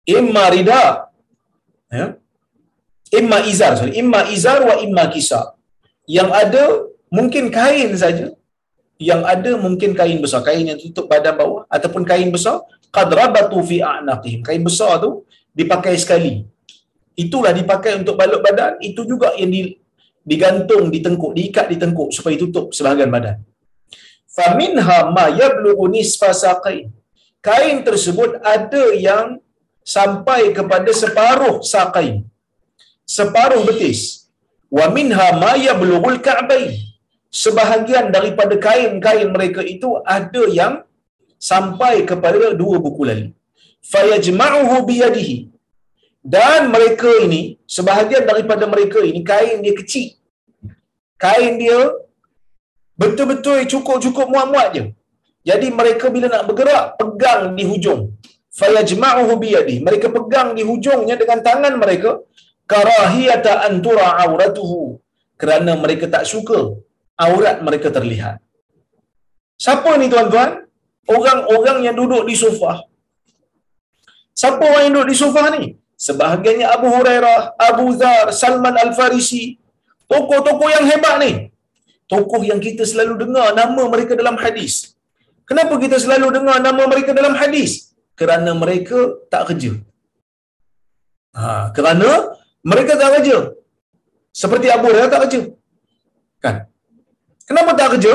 Imma rida. Ya? Imma izar. Sorry. Imma izar wa imma kisah. Yang ada mungkin kain saja. Yang ada mungkin kain besar. Kain yang tutup badan bawah. Ataupun kain besar qad rabatu fi a'naqihim. Kain besar tu dipakai sekali. Itulah dipakai untuk balut badan. Itu juga yang di, digantung di tengkuk diikat di tengkuk supaya tutup sebahagian badan. Faminha ma yablughu nisfa saqain. Kain tersebut ada yang sampai kepada separuh saqain. Separuh betis. Wa minha ma yablughul ka'bain sebahagian daripada kain-kain mereka itu ada yang sampai kepada dua buku lali. Fayajma'uhu biyadihi. Dan mereka ini, sebahagian daripada mereka ini, kain dia kecil. Kain dia betul-betul cukup-cukup muat-muat je. Jadi mereka bila nak bergerak, pegang di hujung. Fayajma'uhu biyadihi. Mereka pegang di hujungnya dengan tangan mereka. Karahiyata antura auratuhu. Kerana mereka tak suka aurat mereka terlihat. Siapa ni tuan-tuan? Orang-orang yang duduk di sofa. Siapa orang yang duduk di sofa ni? sebahagiannya Abu Hurairah, Abu Zar, Salman Al-Farisi, tokoh-tokoh yang hebat ni. Tokoh yang kita selalu dengar nama mereka dalam hadis. Kenapa kita selalu dengar nama mereka dalam hadis? Kerana mereka tak kerja. Ha, kerana mereka tak kerja. Seperti Abu Hurairah tak kerja. Kan? Kenapa tak kerja?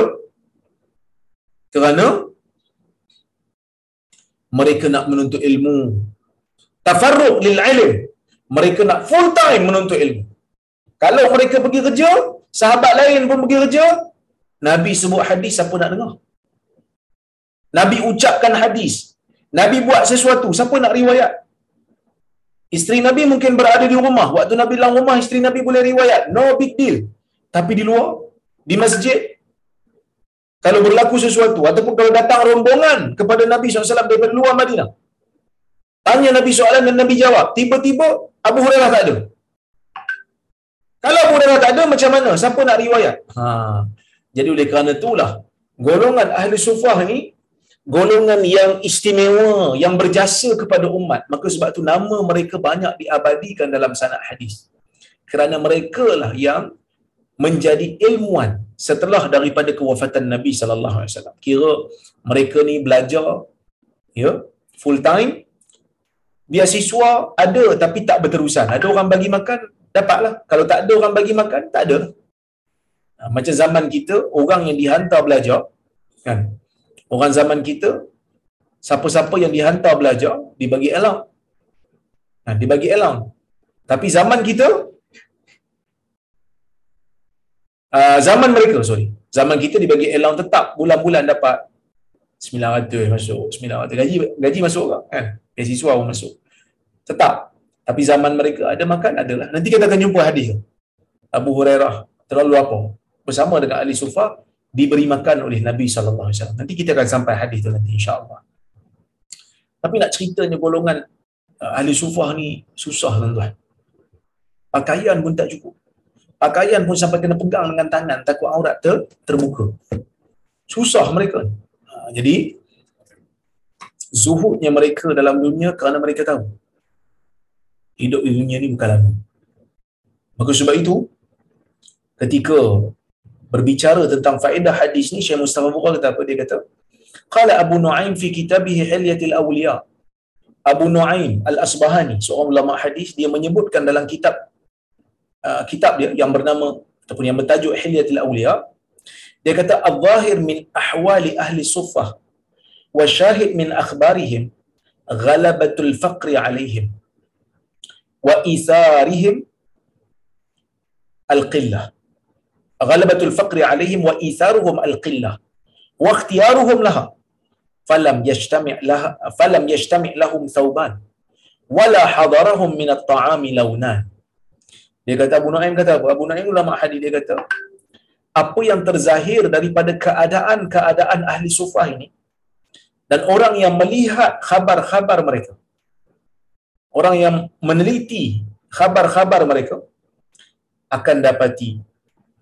Kerana mereka nak menuntut ilmu. Tafarruq lil ilm. Mereka nak full time menuntut ilmu. Kalau mereka pergi kerja, sahabat lain pun pergi kerja, Nabi sebut hadis siapa nak dengar? Nabi ucapkan hadis. Nabi buat sesuatu, siapa nak riwayat? Isteri Nabi mungkin berada di rumah. Waktu Nabi dalam rumah, isteri Nabi boleh riwayat. No big deal. Tapi di luar, di masjid, kalau berlaku sesuatu, ataupun kalau datang rombongan kepada Nabi SAW daripada luar Madinah, tanya Nabi soalan dan Nabi jawab, tiba-tiba Abu Hurairah tak ada. Kalau Abu Hurairah tak ada, macam mana? Siapa nak riwayat? Ha. Jadi oleh kerana itulah, golongan ahli sufah ni, golongan yang istimewa, yang berjasa kepada umat. Maka sebab tu nama mereka banyak diabadikan dalam sanad hadis. Kerana mereka lah yang menjadi ilmuwan setelah daripada kewafatan Nabi sallallahu alaihi wasallam. Kira mereka ni belajar ya full time biasiswa ada tapi tak berterusan. Ada orang bagi makan, dapatlah. Kalau tak ada orang bagi makan, tak ada. Ha, macam zaman kita, orang yang dihantar belajar, kan? Orang zaman kita, siapa-siapa yang dihantar belajar, dibagi elang. Ha, dibagi elang. Tapi zaman kita, uh, zaman mereka, sorry. Zaman kita dibagi elang tetap, bulan-bulan dapat 900 masuk, 900. Gaji gaji masuk kan? Kan? Beasiswa pun masuk. Tetap. Tapi zaman mereka ada makan, adalah. Nanti kita akan jumpa hadis. Abu Hurairah terlalu apa? Bersama dengan Ali Sufa diberi makan oleh Nabi sallallahu alaihi wasallam. Nanti kita akan sampai hadis tu nanti insya-Allah. Tapi nak ceritanya golongan ahli sufah ni susah tuan-tuan. Pakaian pun tak cukup. Pakaian pun sampai kena pegang dengan tangan takut aurat ter, terbuka. Susah mereka. Ha, jadi zuhudnya mereka dalam dunia kerana mereka tahu hidup di dunia ni bukan lama. Maka sebab itu, ketika berbicara tentang faedah hadis ni, Syekh Mustafa Bukhari kata apa? Dia kata, Qala Abu Nu'aim fi kitabihi Hilyatil Awliya. Abu Nu'aim Al-Asbahani, seorang ulama hadis, dia menyebutkan dalam kitab uh, kitab dia yang bernama ataupun yang bertajuk Hilyatil Awliya, dia kata al-zahir min ahwali ahli suffah wa syahid min akhbarihim ghalabatul faqri alaihim wa isarihim al-qillah. Ghalabatul faqri alaihim wa isaruhum al-qillah wa ikhtiyaruhum laha. Falam yajtami' laha falam yajtami' lahum thawban wala hadarahum min at-ta'ami launan dia kata Abu Nuaim kata apa Abu Nuaim ulama hadis dia kata apa yang terzahir daripada keadaan-keadaan ahli sufah ini dan orang yang melihat khabar-khabar mereka orang yang meneliti khabar-khabar mereka akan dapati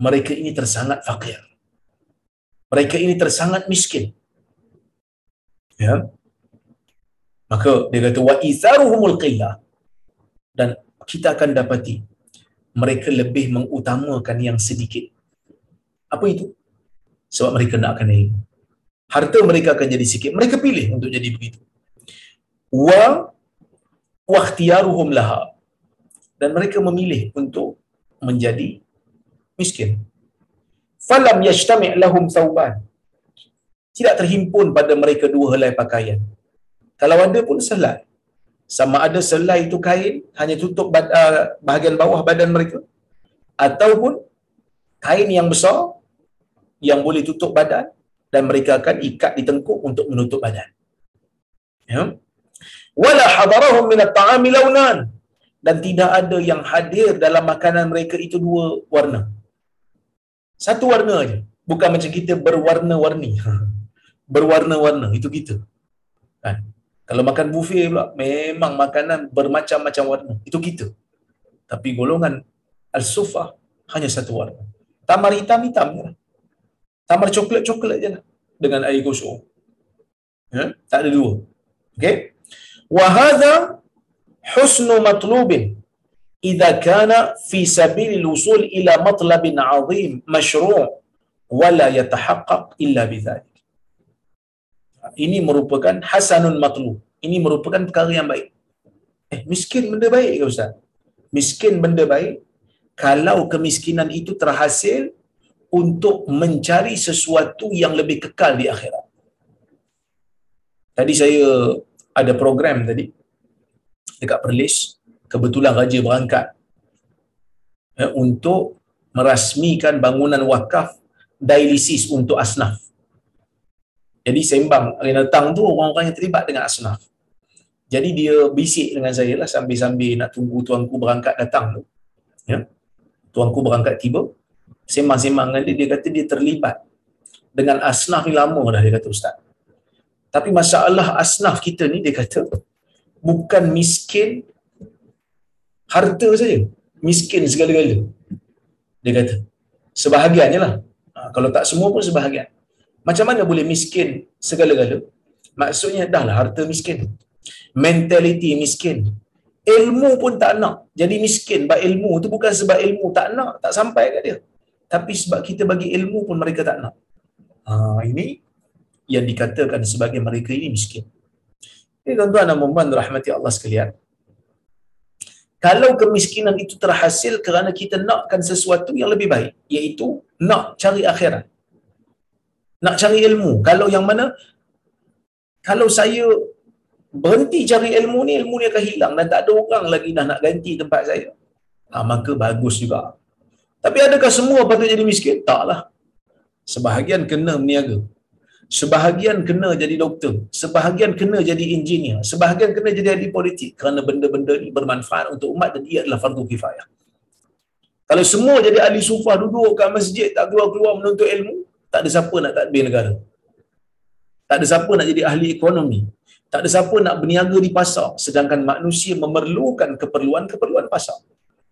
mereka ini tersangat fakir. Mereka ini tersangat miskin. Ya. Maka dia kata wa itharuhumul qillah dan kita akan dapati mereka lebih mengutamakan yang sedikit. Apa itu? Sebab mereka nak akan ilmu. Harta mereka akan jadi sikit. Mereka pilih untuk jadi begitu. Wa wakhtiyaruhum laha dan mereka memilih untuk menjadi miskin falam yajtami' lahum thawban tidak terhimpun pada mereka dua helai pakaian kalau ada pun selai sama ada selai itu kain hanya tutup uh, bahagian bawah badan mereka ataupun kain yang besar yang boleh tutup badan dan mereka akan ikat di tengkuk untuk menutup badan ya wala hadarahum min at-ta'ami launan dan tidak ada yang hadir dalam makanan mereka itu dua warna. Satu warna aja. Bukan macam kita berwarna-warni. *laughs* Berwarna-warna itu kita. Kan? Kalau makan buffet pula memang makanan bermacam-macam warna. Itu kita. Tapi golongan al-sufah hanya satu warna. Tamar hitam-hitam je lah. Tamar coklat-coklat je lah. Dengan air gosok. Ya? Tak ada dua. Okay? Wahada husnu matlubin idza kana fi sabil al-wusul ila matlabin 'azim mashru' wala yatahaqqaq illa bidzalik ini merupakan hasanun matlub ini merupakan perkara yang baik. Eh miskin benda baik ke ustaz? Miskin benda baik kalau kemiskinan itu terhasil untuk mencari sesuatu yang lebih kekal di akhirat. Tadi saya ada program tadi dekat Perlis kebetulan raja berangkat ya, untuk merasmikan bangunan wakaf dialisis untuk asnaf jadi sembang hari datang tu orang-orang yang terlibat dengan asnaf jadi dia bisik dengan saya lah sambil-sambil nak tunggu tuanku berangkat datang tu ya tuanku berangkat tiba sembang-sembang dengan dia dia kata dia terlibat dengan asnaf ni lama dah dia kata ustaz tapi masalah asnaf kita ni dia kata bukan miskin harta saja. Miskin segala-gala. Dia kata. Sebahagiannya lah. Ha, kalau tak semua pun sebahagian. Macam mana boleh miskin segala-gala? Maksudnya dah lah harta miskin. Mentality miskin. Ilmu pun tak nak. Jadi miskin. Sebab ilmu tu bukan sebab ilmu tak nak. Tak sampai kat dia. Tapi sebab kita bagi ilmu pun mereka tak nak. Ha, ini yang dikatakan sebagai mereka ini miskin. Ini tuan-tuan dan puan rahmati Allah sekalian. Kalau kemiskinan itu terhasil kerana kita nakkan sesuatu yang lebih baik, iaitu nak cari akhirat. Nak cari ilmu. Kalau yang mana kalau saya berhenti cari ilmu ni, ilmu ni akan hilang dan tak ada orang lagi dah nak ganti tempat saya. Ha, maka bagus juga. Tapi adakah semua patut jadi miskin? Taklah. Sebahagian kena meniaga sebahagian kena jadi doktor, sebahagian kena jadi engineer, sebahagian kena jadi ahli politik kerana benda-benda ini bermanfaat untuk umat dan ia adalah fardu kifayah. Kalau semua jadi ahli sufah duduk kat masjid tak keluar-keluar menuntut ilmu, tak ada siapa nak tadbir negara. Tak ada siapa nak jadi ahli ekonomi. Tak ada siapa nak berniaga di pasar sedangkan manusia memerlukan keperluan-keperluan pasar.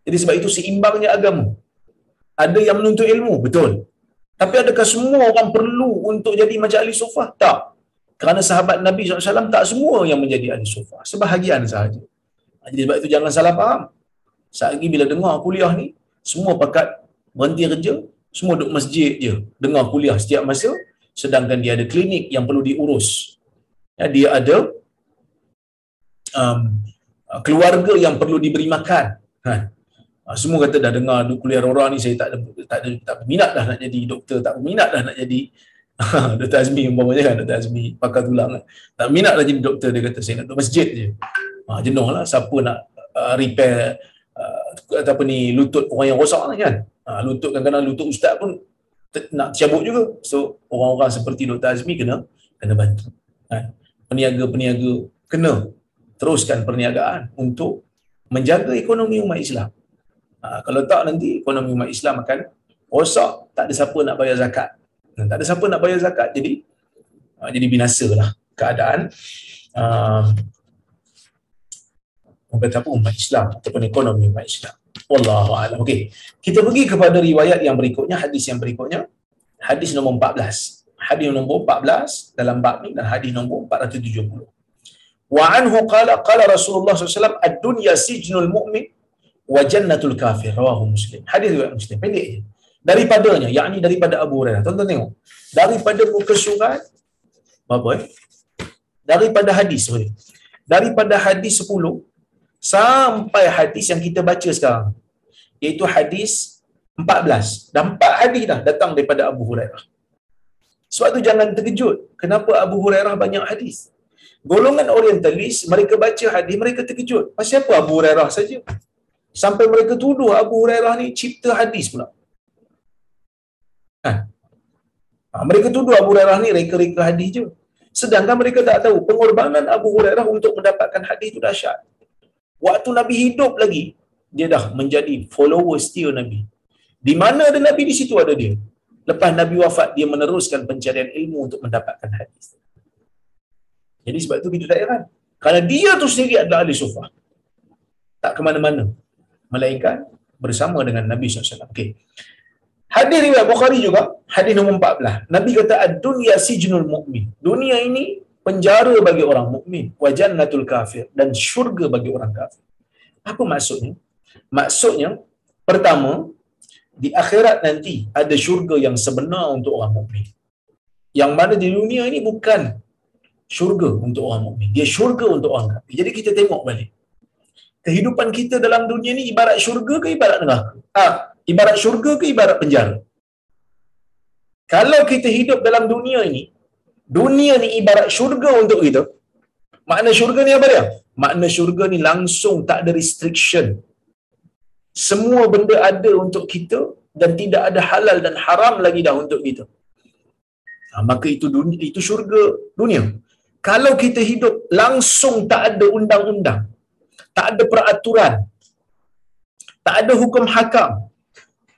Jadi sebab itu seimbangnya agama. Ada yang menuntut ilmu, betul. Tapi adakah semua orang perlu untuk jadi macam ahli sufah? Tak. Kerana sahabat Nabi SAW tak semua yang menjadi ahli sufah. Sebahagian sahaja. Jadi sebab itu jangan salah faham. Saat bila dengar kuliah ni, semua pakat berhenti kerja, semua duduk masjid je. Dengar kuliah setiap masa, sedangkan dia ada klinik yang perlu diurus. Ya, dia ada um, keluarga yang perlu diberi makan. Ha. Ha, semua kata dah dengar kuliah orang ni saya tak ada tak ada tak berminat dah nak jadi doktor, tak berminat dah nak jadi *laughs* Dr. Azmi umpamanya kan Dr. Azmi pakar tulang kan. Tak minat dah jadi doktor dia kata saya nak duduk masjid je. Ha, jenuh lah siapa nak uh, repair uh, apa ni lutut orang yang rosak lah kan. Ha, lutut kadang-kadang lutut ustaz pun t- nak cabut juga. So orang-orang seperti Dr. Azmi kena kena bantu. Ha, peniaga-peniaga kena teruskan perniagaan untuk menjaga ekonomi umat Islam. Ha, kalau tak nanti ekonomi umat Islam akan rosak, tak ada siapa nak bayar zakat. Tak ada siapa nak bayar zakat. Jadi ha, jadi binasalah keadaan uh, kata apa umat Islam ataupun ekonomi umat Islam. Wallahu a'lam. Okey. Kita pergi kepada riwayat yang berikutnya, hadis yang berikutnya. Hadis nombor 14. Hadis nombor 14 dalam bab ni dan hadis nombor 470. Wa anhu qala qala Rasulullah SAW ad-dunya sijnul mu'min wa jannatul kafir rawahu muslim hadis riwayat muslim pendek je daripadanya yakni daripada Abu Hurairah tuan-tuan tengok daripada muka surat apa eh daripada hadis sorry daripada hadis 10 sampai hadis yang kita baca sekarang iaitu hadis 14 dan empat hadis dah datang daripada Abu Hurairah sebab tu jangan terkejut kenapa Abu Hurairah banyak hadis golongan orientalis mereka baca hadis mereka terkejut pasal apa Abu Hurairah saja sampai mereka tuduh Abu Hurairah ni cipta hadis pula. Ha. ha mereka tuduh Abu Hurairah ni reka-reka hadis je. Sedangkan mereka tak tahu pengorbanan Abu Hurairah untuk mendapatkan hadis itu dahsyat. Waktu Nabi hidup lagi, dia dah menjadi follower setia Nabi. Di mana ada Nabi, di situ ada dia. Lepas Nabi wafat, dia meneruskan pencarian ilmu untuk mendapatkan hadis. Jadi sebab itu kita tak heran. Kerana dia tu sendiri adalah ahli sufah. Tak ke mana-mana melainkan bersama dengan Nabi SAW. Okay. Hadis riwayat Bukhari juga, hadis nombor 14. Nabi kata, Ad-dunya sijnul mu'min. Dunia ini penjara bagi orang mukmin wa jannatul kafir dan syurga bagi orang kafir. Apa maksudnya? Maksudnya pertama di akhirat nanti ada syurga yang sebenar untuk orang mukmin. Yang mana di dunia ini bukan syurga untuk orang mukmin. Dia syurga untuk orang kafir. Jadi kita tengok balik. Kehidupan kita dalam dunia ni ibarat syurga ke ibarat neraka? Ah ibarat syurga ke ibarat penjara? Kalau kita hidup dalam dunia ini dunia ni ibarat syurga untuk kita. Makna syurga ni apa dia? Makna syurga ni langsung tak ada restriction. Semua benda ada untuk kita dan tidak ada halal dan haram lagi dah untuk kita. Ha, maka itu dunia, itu syurga dunia. Kalau kita hidup langsung tak ada undang-undang tak ada peraturan tak ada hukum hakam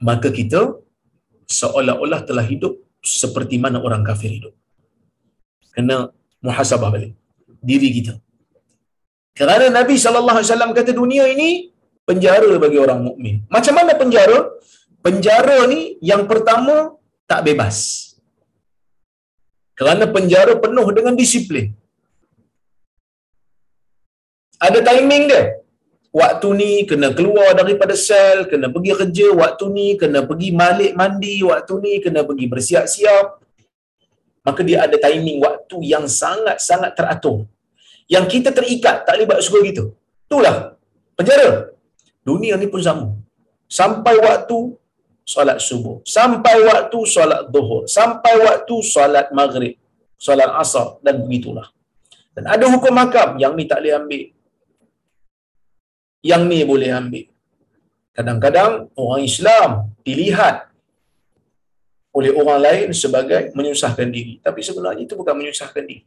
maka kita seolah-olah telah hidup seperti mana orang kafir hidup kena muhasabah balik diri kita kerana Nabi sallallahu alaihi wasallam kata dunia ini penjara bagi orang mukmin. Macam mana penjara? Penjara ni yang pertama tak bebas. Kerana penjara penuh dengan disiplin. Ada timing dia. Waktu ni kena keluar daripada sel, kena pergi kerja, waktu ni kena pergi malik mandi, waktu ni kena pergi bersiap-siap. Maka dia ada timing waktu yang sangat-sangat teratur. Yang kita terikat tak boleh buat suka kita. Itulah penjara. Dunia ni pun sama. Sampai waktu solat subuh. Sampai waktu solat duhur. Sampai waktu solat maghrib. Solat asar. Dan begitulah. Dan ada hukum makam. Yang ni tak boleh ambil. Yang ni boleh ambil. Kadang-kadang orang Islam dilihat oleh orang lain sebagai menyusahkan diri. Tapi sebenarnya itu bukan menyusahkan diri.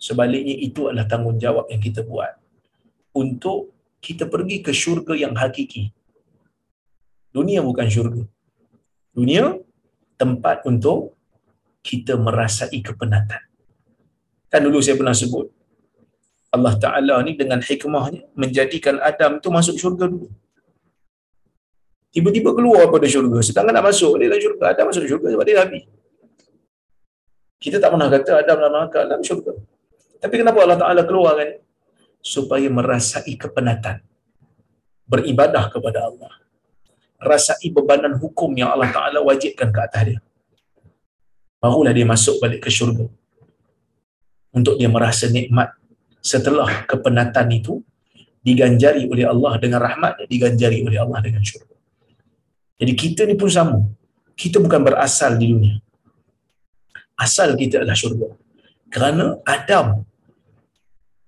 Sebaliknya itu adalah tanggungjawab yang kita buat untuk kita pergi ke syurga yang hakiki. Dunia bukan syurga. Dunia tempat untuk kita merasai kepenatan. Kan dulu saya pernah sebut, Allah Ta'ala ni dengan hikmahnya menjadikan Adam tu masuk syurga dulu. Tiba-tiba keluar pada syurga. Sedangkan nak masuk dia dalam syurga. Adam masuk syurga sebab dia Nabi. Kita tak pernah kata Adam dalam neraka dalam syurga. Tapi kenapa Allah Ta'ala keluarkan supaya merasai kepenatan beribadah kepada Allah rasai bebanan hukum yang Allah Ta'ala wajibkan ke atas dia barulah dia masuk balik ke syurga untuk dia merasa nikmat setelah kepenatan itu diganjari oleh Allah dengan rahmat diganjari oleh Allah dengan syurga jadi kita ni pun sama kita bukan berasal di dunia asal kita adalah syurga kerana Adam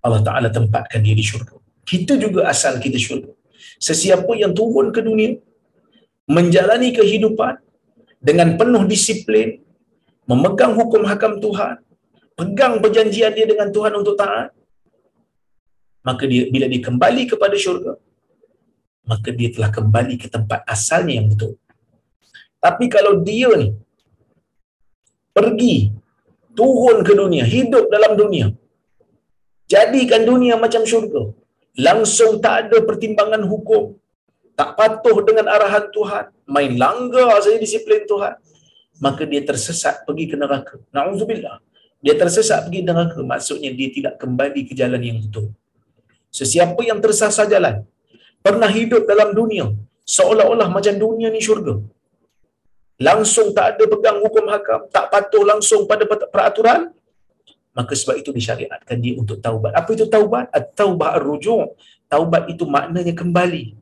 Allah Ta'ala tempatkan dia di syurga. Kita juga asal kita syurga. Sesiapa yang turun ke dunia, menjalani kehidupan dengan penuh disiplin, memegang hukum hakam Tuhan, pegang perjanjian dia dengan Tuhan untuk taat, maka dia bila dia kembali kepada syurga, maka dia telah kembali ke tempat asalnya yang betul. Tapi kalau dia ni pergi turun ke dunia, hidup dalam dunia, Jadikan dunia macam syurga. Langsung tak ada pertimbangan hukum. Tak patuh dengan arahan Tuhan. Main langgar saja disiplin Tuhan. Maka dia tersesat pergi ke neraka. Na'udzubillah. Dia tersesat pergi ke neraka. Maksudnya dia tidak kembali ke jalan yang betul. Sesiapa yang tersasar jalan. Pernah hidup dalam dunia. Seolah-olah macam dunia ni syurga. Langsung tak ada pegang hukum hakam. Tak patuh langsung pada peraturan maka sebab itu disyariatkan dia untuk taubat. Apa itu taubat? At-taubah ar-ruju'. Taubat itu maknanya kembali.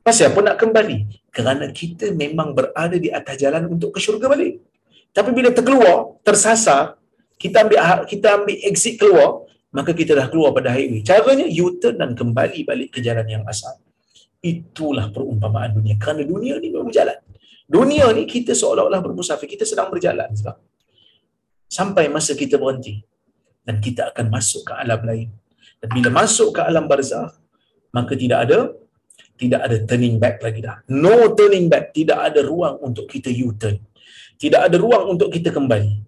Pasal apa nak kembali? Kerana kita memang berada di atas jalan untuk ke syurga balik. Tapi bila terkeluar, tersasar, kita ambil ha- kita ambil exit keluar, maka kita dah keluar pada highway. Caranya U-turn dan kembali balik ke jalan yang asal. Itulah perumpamaan dunia. Kerana dunia ni memang berjalan. Dunia ni kita seolah-olah bermusafir. Kita sedang berjalan sekarang. Sampai masa kita berhenti dan kita akan masuk ke alam lain. Dan bila masuk ke alam barzah, maka tidak ada tidak ada turning back lagi dah. No turning back. Tidak ada ruang untuk kita U-turn. Tidak ada ruang untuk kita kembali.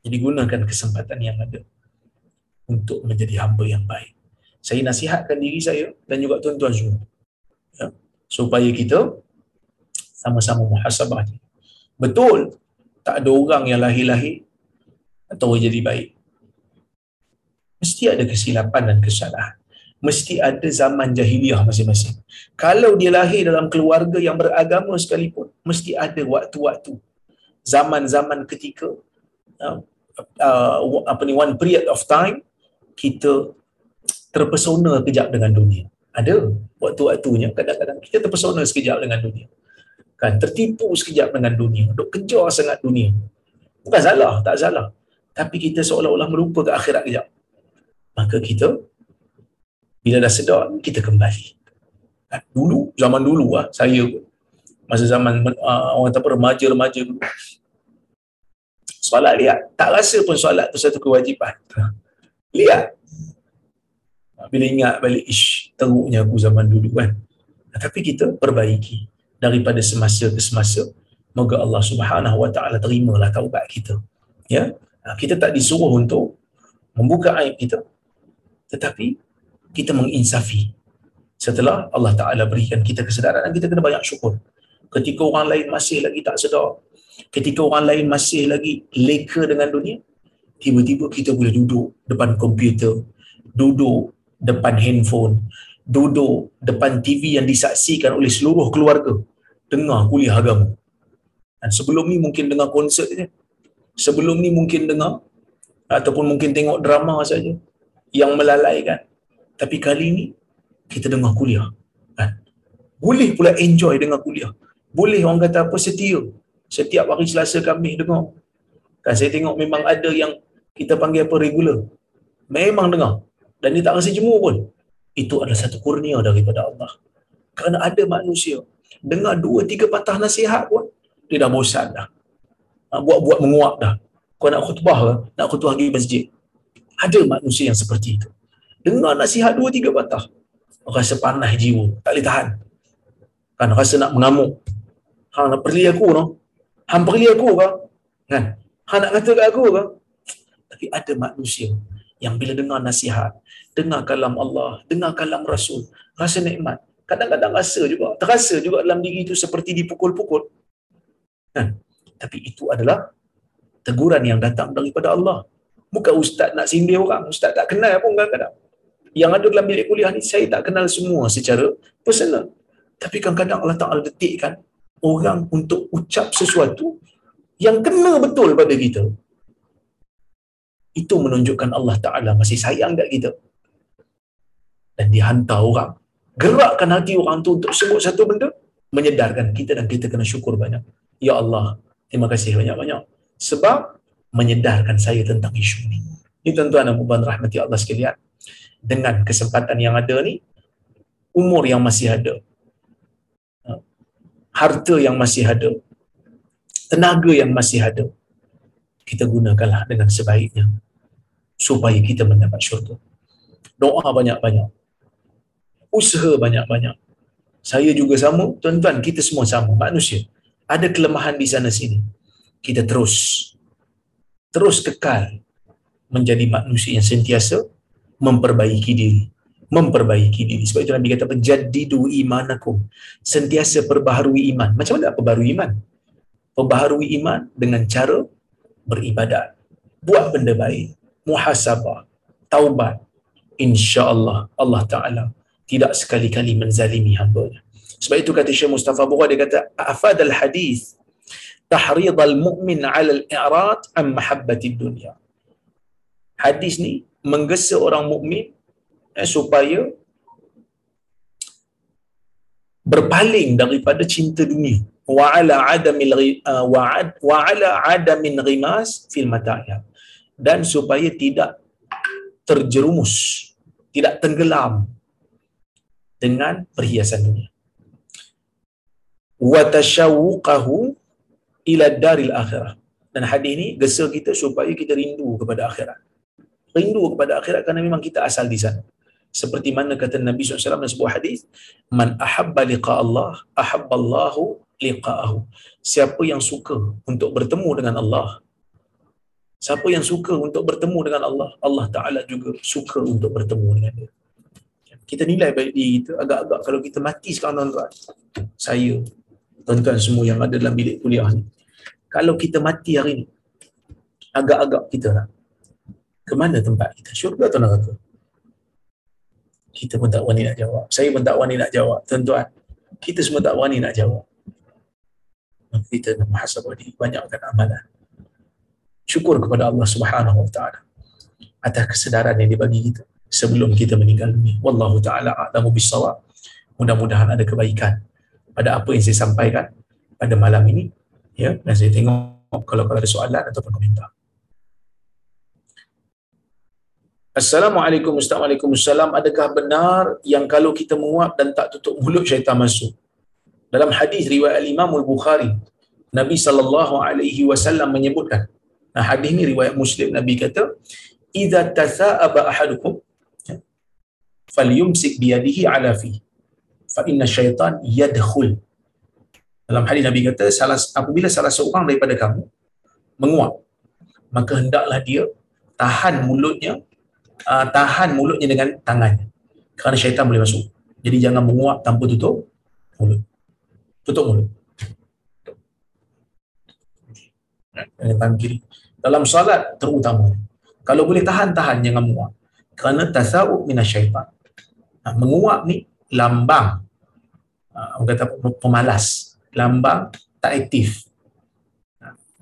Jadi gunakan kesempatan yang ada untuk menjadi hamba yang baik. Saya nasihatkan diri saya dan juga tuan-tuan semua. Ya, supaya kita sama-sama muhasabah. Betul, tak ada orang yang lahir-lahir atau jadi baik. Mesti ada kesilapan dan kesalahan. Mesti ada zaman jahiliah masing-masing. Kalau dia lahir dalam keluarga yang beragama sekalipun mesti ada waktu-waktu. Zaman-zaman ketika uh, uh, apa ni one period of time kita terpesona kejap dengan dunia ada waktu-waktunya kadang-kadang. Kita terpesona sekejap dengan dunia. Kan tertipu sekejap dengan dunia. Duk kejar sangat dunia. Bukan salah tak salah. Tapi kita seolah-olah melupa ke akhirat kejap. Maka kita bila dah sedar kita kembali. Kan? dulu zaman dulu lah saya masa zaman uh, orang tak remaja-remaja dulu. Solat lihat. Tak rasa pun solat tu satu kewajipan. Lihat bila ingat balik ish teruknya aku zaman dulu kan? Tapi kita perbaiki daripada semasa ke semasa. Moga Allah Subhanahu wa taala terimalah taubat kita ya? Kita tak disuruh untuk membuka aib kita tetapi kita menginsafi. Setelah Allah Ta'ala berikan kita kesedaran kita kena banyak syukur. Ketika orang lain masih lagi tak sedar ketika orang lain masih lagi leka dengan dunia tiba-tiba kita boleh duduk depan komputer duduk depan handphone duduk depan TV yang disaksikan oleh seluruh keluarga dengar kuliah agama. Dan sebelum ni mungkin dengar konsert je sebelum ni mungkin dengar ataupun mungkin tengok drama saja yang melalaikan. Tapi kali ni kita dengar kuliah kan? Boleh pula enjoy dengan kuliah. Boleh orang kata apa setia. Setiap hari Selasa kami dengar. Kan saya tengok memang ada yang kita panggil apa regular. Memang dengar dan dia tak rasa jemu pun. Itu adalah satu kurnia daripada Allah. Kerana ada manusia dengar dua tiga patah nasihat pun dia dah bosan dah. Ha, buat-buat menguap dah. Kau nak khutbah ke? Nak khutbah pergi masjid. Ada manusia yang seperti itu. Dengar nasihat dua tiga patah rasa panas jiwa tak boleh tahan. Kan rasa nak mengamuk. Hang nak perli aku no? Hang perli aku ke? Kan? Hang nak kata kat aku ke? Tapi ada manusia yang bila dengar nasihat dengar kalam Allah dengar kalam Rasul rasa nikmat. Kadang-kadang rasa juga terasa juga dalam diri itu seperti dipukul-pukul. Kan? Tapi itu adalah teguran yang datang daripada Allah. Bukan ustaz nak sindir orang ustaz tak kenal pun kadang-kadang. Yang ada dalam bilik kuliah ni saya tak kenal semua secara personal. Tapi kadang-kadang Allah Ta'ala detikkan orang untuk ucap sesuatu yang kena betul pada kita itu menunjukkan Allah Ta'ala masih sayang kat kita. Dan dihantar orang. Gerakkan hati orang tu untuk sebut satu benda menyedarkan kita dan kita kena syukur banyak. Ya Allah terima kasih banyak-banyak. Sebab menyedarkan saya tentang isu ni. Ini tuan-tuan dan puan rahmati Allah sekalian. Dengan kesempatan yang ada ni umur yang masih ada harta yang masih ada tenaga yang masih ada kita gunakanlah dengan sebaiknya supaya kita mendapat syurga. Doa banyak-banyak. Usaha banyak-banyak. Saya juga sama. Tuan-tuan kita semua sama. Manusia ada kelemahan di sana sini. Kita terus terus kekal menjadi manusia yang sentiasa memperbaiki diri. Memperbaiki diri. Sebab itu Nabi kata jadidu imanakum. Sentiasa perbaharui iman. Macam mana perbaharui iman? Perbaharui iman dengan cara beribadat. Buat benda baik muhasabah taubat. insya-Allah Allah Taala tidak sekali-kali menzalimi hamba-Nya. Sebab itu kata Syekh Mustafa Bukhari dia kata afad al hadis tahrid al mu'min 'ala al i'rad am mahabbati dunya. Hadis ni menggesa orang mukmin eh, supaya berpaling daripada cinta dunia. Wa ala adamil uh, wa ala adamin ghimas fil mataya dan supaya tidak terjerumus tidak tenggelam dengan perhiasan dunia. Wa tashawuqahu ila daril akhirah. Dan hadis ini gesa kita supaya kita rindu kepada akhirat. Rindu kepada akhirat kerana memang kita asal di sana. Seperti mana kata Nabi SAW dalam sebuah hadis man ahabba liqa Allah ahabba Allahu liqa'ahu. Siapa yang suka untuk bertemu dengan Allah siapa yang suka untuk bertemu dengan Allah Allah Ta'ala juga suka untuk bertemu dengan dia. Kita nilai baik diri kita agak-agak. Kalau kita mati sekarang tuan-tuan saya tuan-tuan semua yang ada dalam bilik kuliah ni kalau kita mati hari ni agak-agak kita lah ke mana tempat kita? Syurga atau neraka kita pun tak wani nak jawab. Saya pun tak wani nak jawab tuan-tuan. Kita semua tak wani nak jawab. Kita nak muhasabah diri banyakkan amalan syukur kepada Allah Subhanahu wa taala atas kesedaran yang dibagi kita sebelum kita meninggal dunia wallahu taala a'lamu bissawab mudah-mudahan ada kebaikan pada apa yang saya sampaikan pada malam ini ya dan saya tengok kalau kalau ada soalan ataupun komentar Assalamualaikum Assalamualaikum Adakah benar yang kalau kita menguap dan tak tutup mulut syaitan masuk? Dalam hadis riwayat Imam Al-Bukhari, Nabi sallallahu alaihi wasallam menyebutkan. Nah, hadis ni riwayat Muslim Nabi kata, "Idza tasa'aba ahadukum falyumsik bi yadihi ala fi fa inna syaitan yadkhul." Dalam hadis Nabi kata, salah apabila salah seorang daripada kamu menguap, maka hendaklah dia tahan mulutnya uh, tahan mulutnya dengan tangannya kerana syaitan boleh masuk. Jadi jangan menguap tanpa tutup mulut. Tutup mulut. Dengan tangan kiri dalam solat terutama. Kalau boleh tahan-tahan jangan menguap kerana tasawuf minasyaitan nah, menguap ni lambang. Uh, orang kata pemalas. Lambang tak aktif.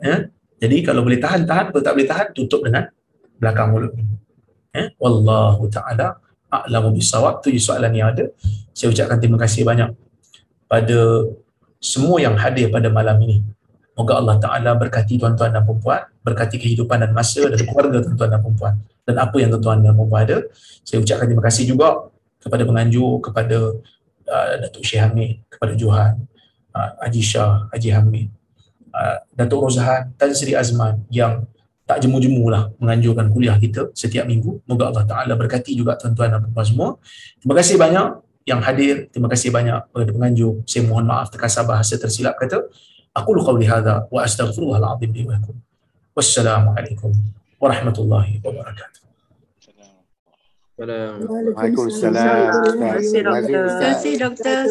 Ya? jadi kalau boleh tahan-tahan kalau tak boleh tahan tutup dengan belakang mulut eh wallahu taala a'lamu bisawab tu soalan yang ada. Saya ucapkan terima kasih banyak pada semua yang hadir pada malam ini moga Allah taala berkati tuan-tuan dan puan berkati kehidupan dan masa dan keluarga tuan-tuan dan puan dan apa yang tuan-tuan dan puan ada saya ucapkan terima kasih juga kepada penganjur kepada uh, Datuk Syekh Hamid kepada Johan uh, Haji Shah Haji Hamid uh, Datuk Rozhan Tan Sri Azman yang tak jemu-jemu lah menganjurkan kuliah kita setiap minggu. Moga Allah Ta'ala berkati juga tuan-tuan dan puan semua. Terima kasih banyak yang hadir. Terima kasih banyak kepada penganjur. Saya mohon maaf terkasar bahasa tersilap kata. Aku lukau lihada wa astagfirullahaladzim biwakum. Wassalamualaikum warahmatullahi wabarakatuh. Waalaikumsalam. Terima kasih doktor. Terima kasih doktor.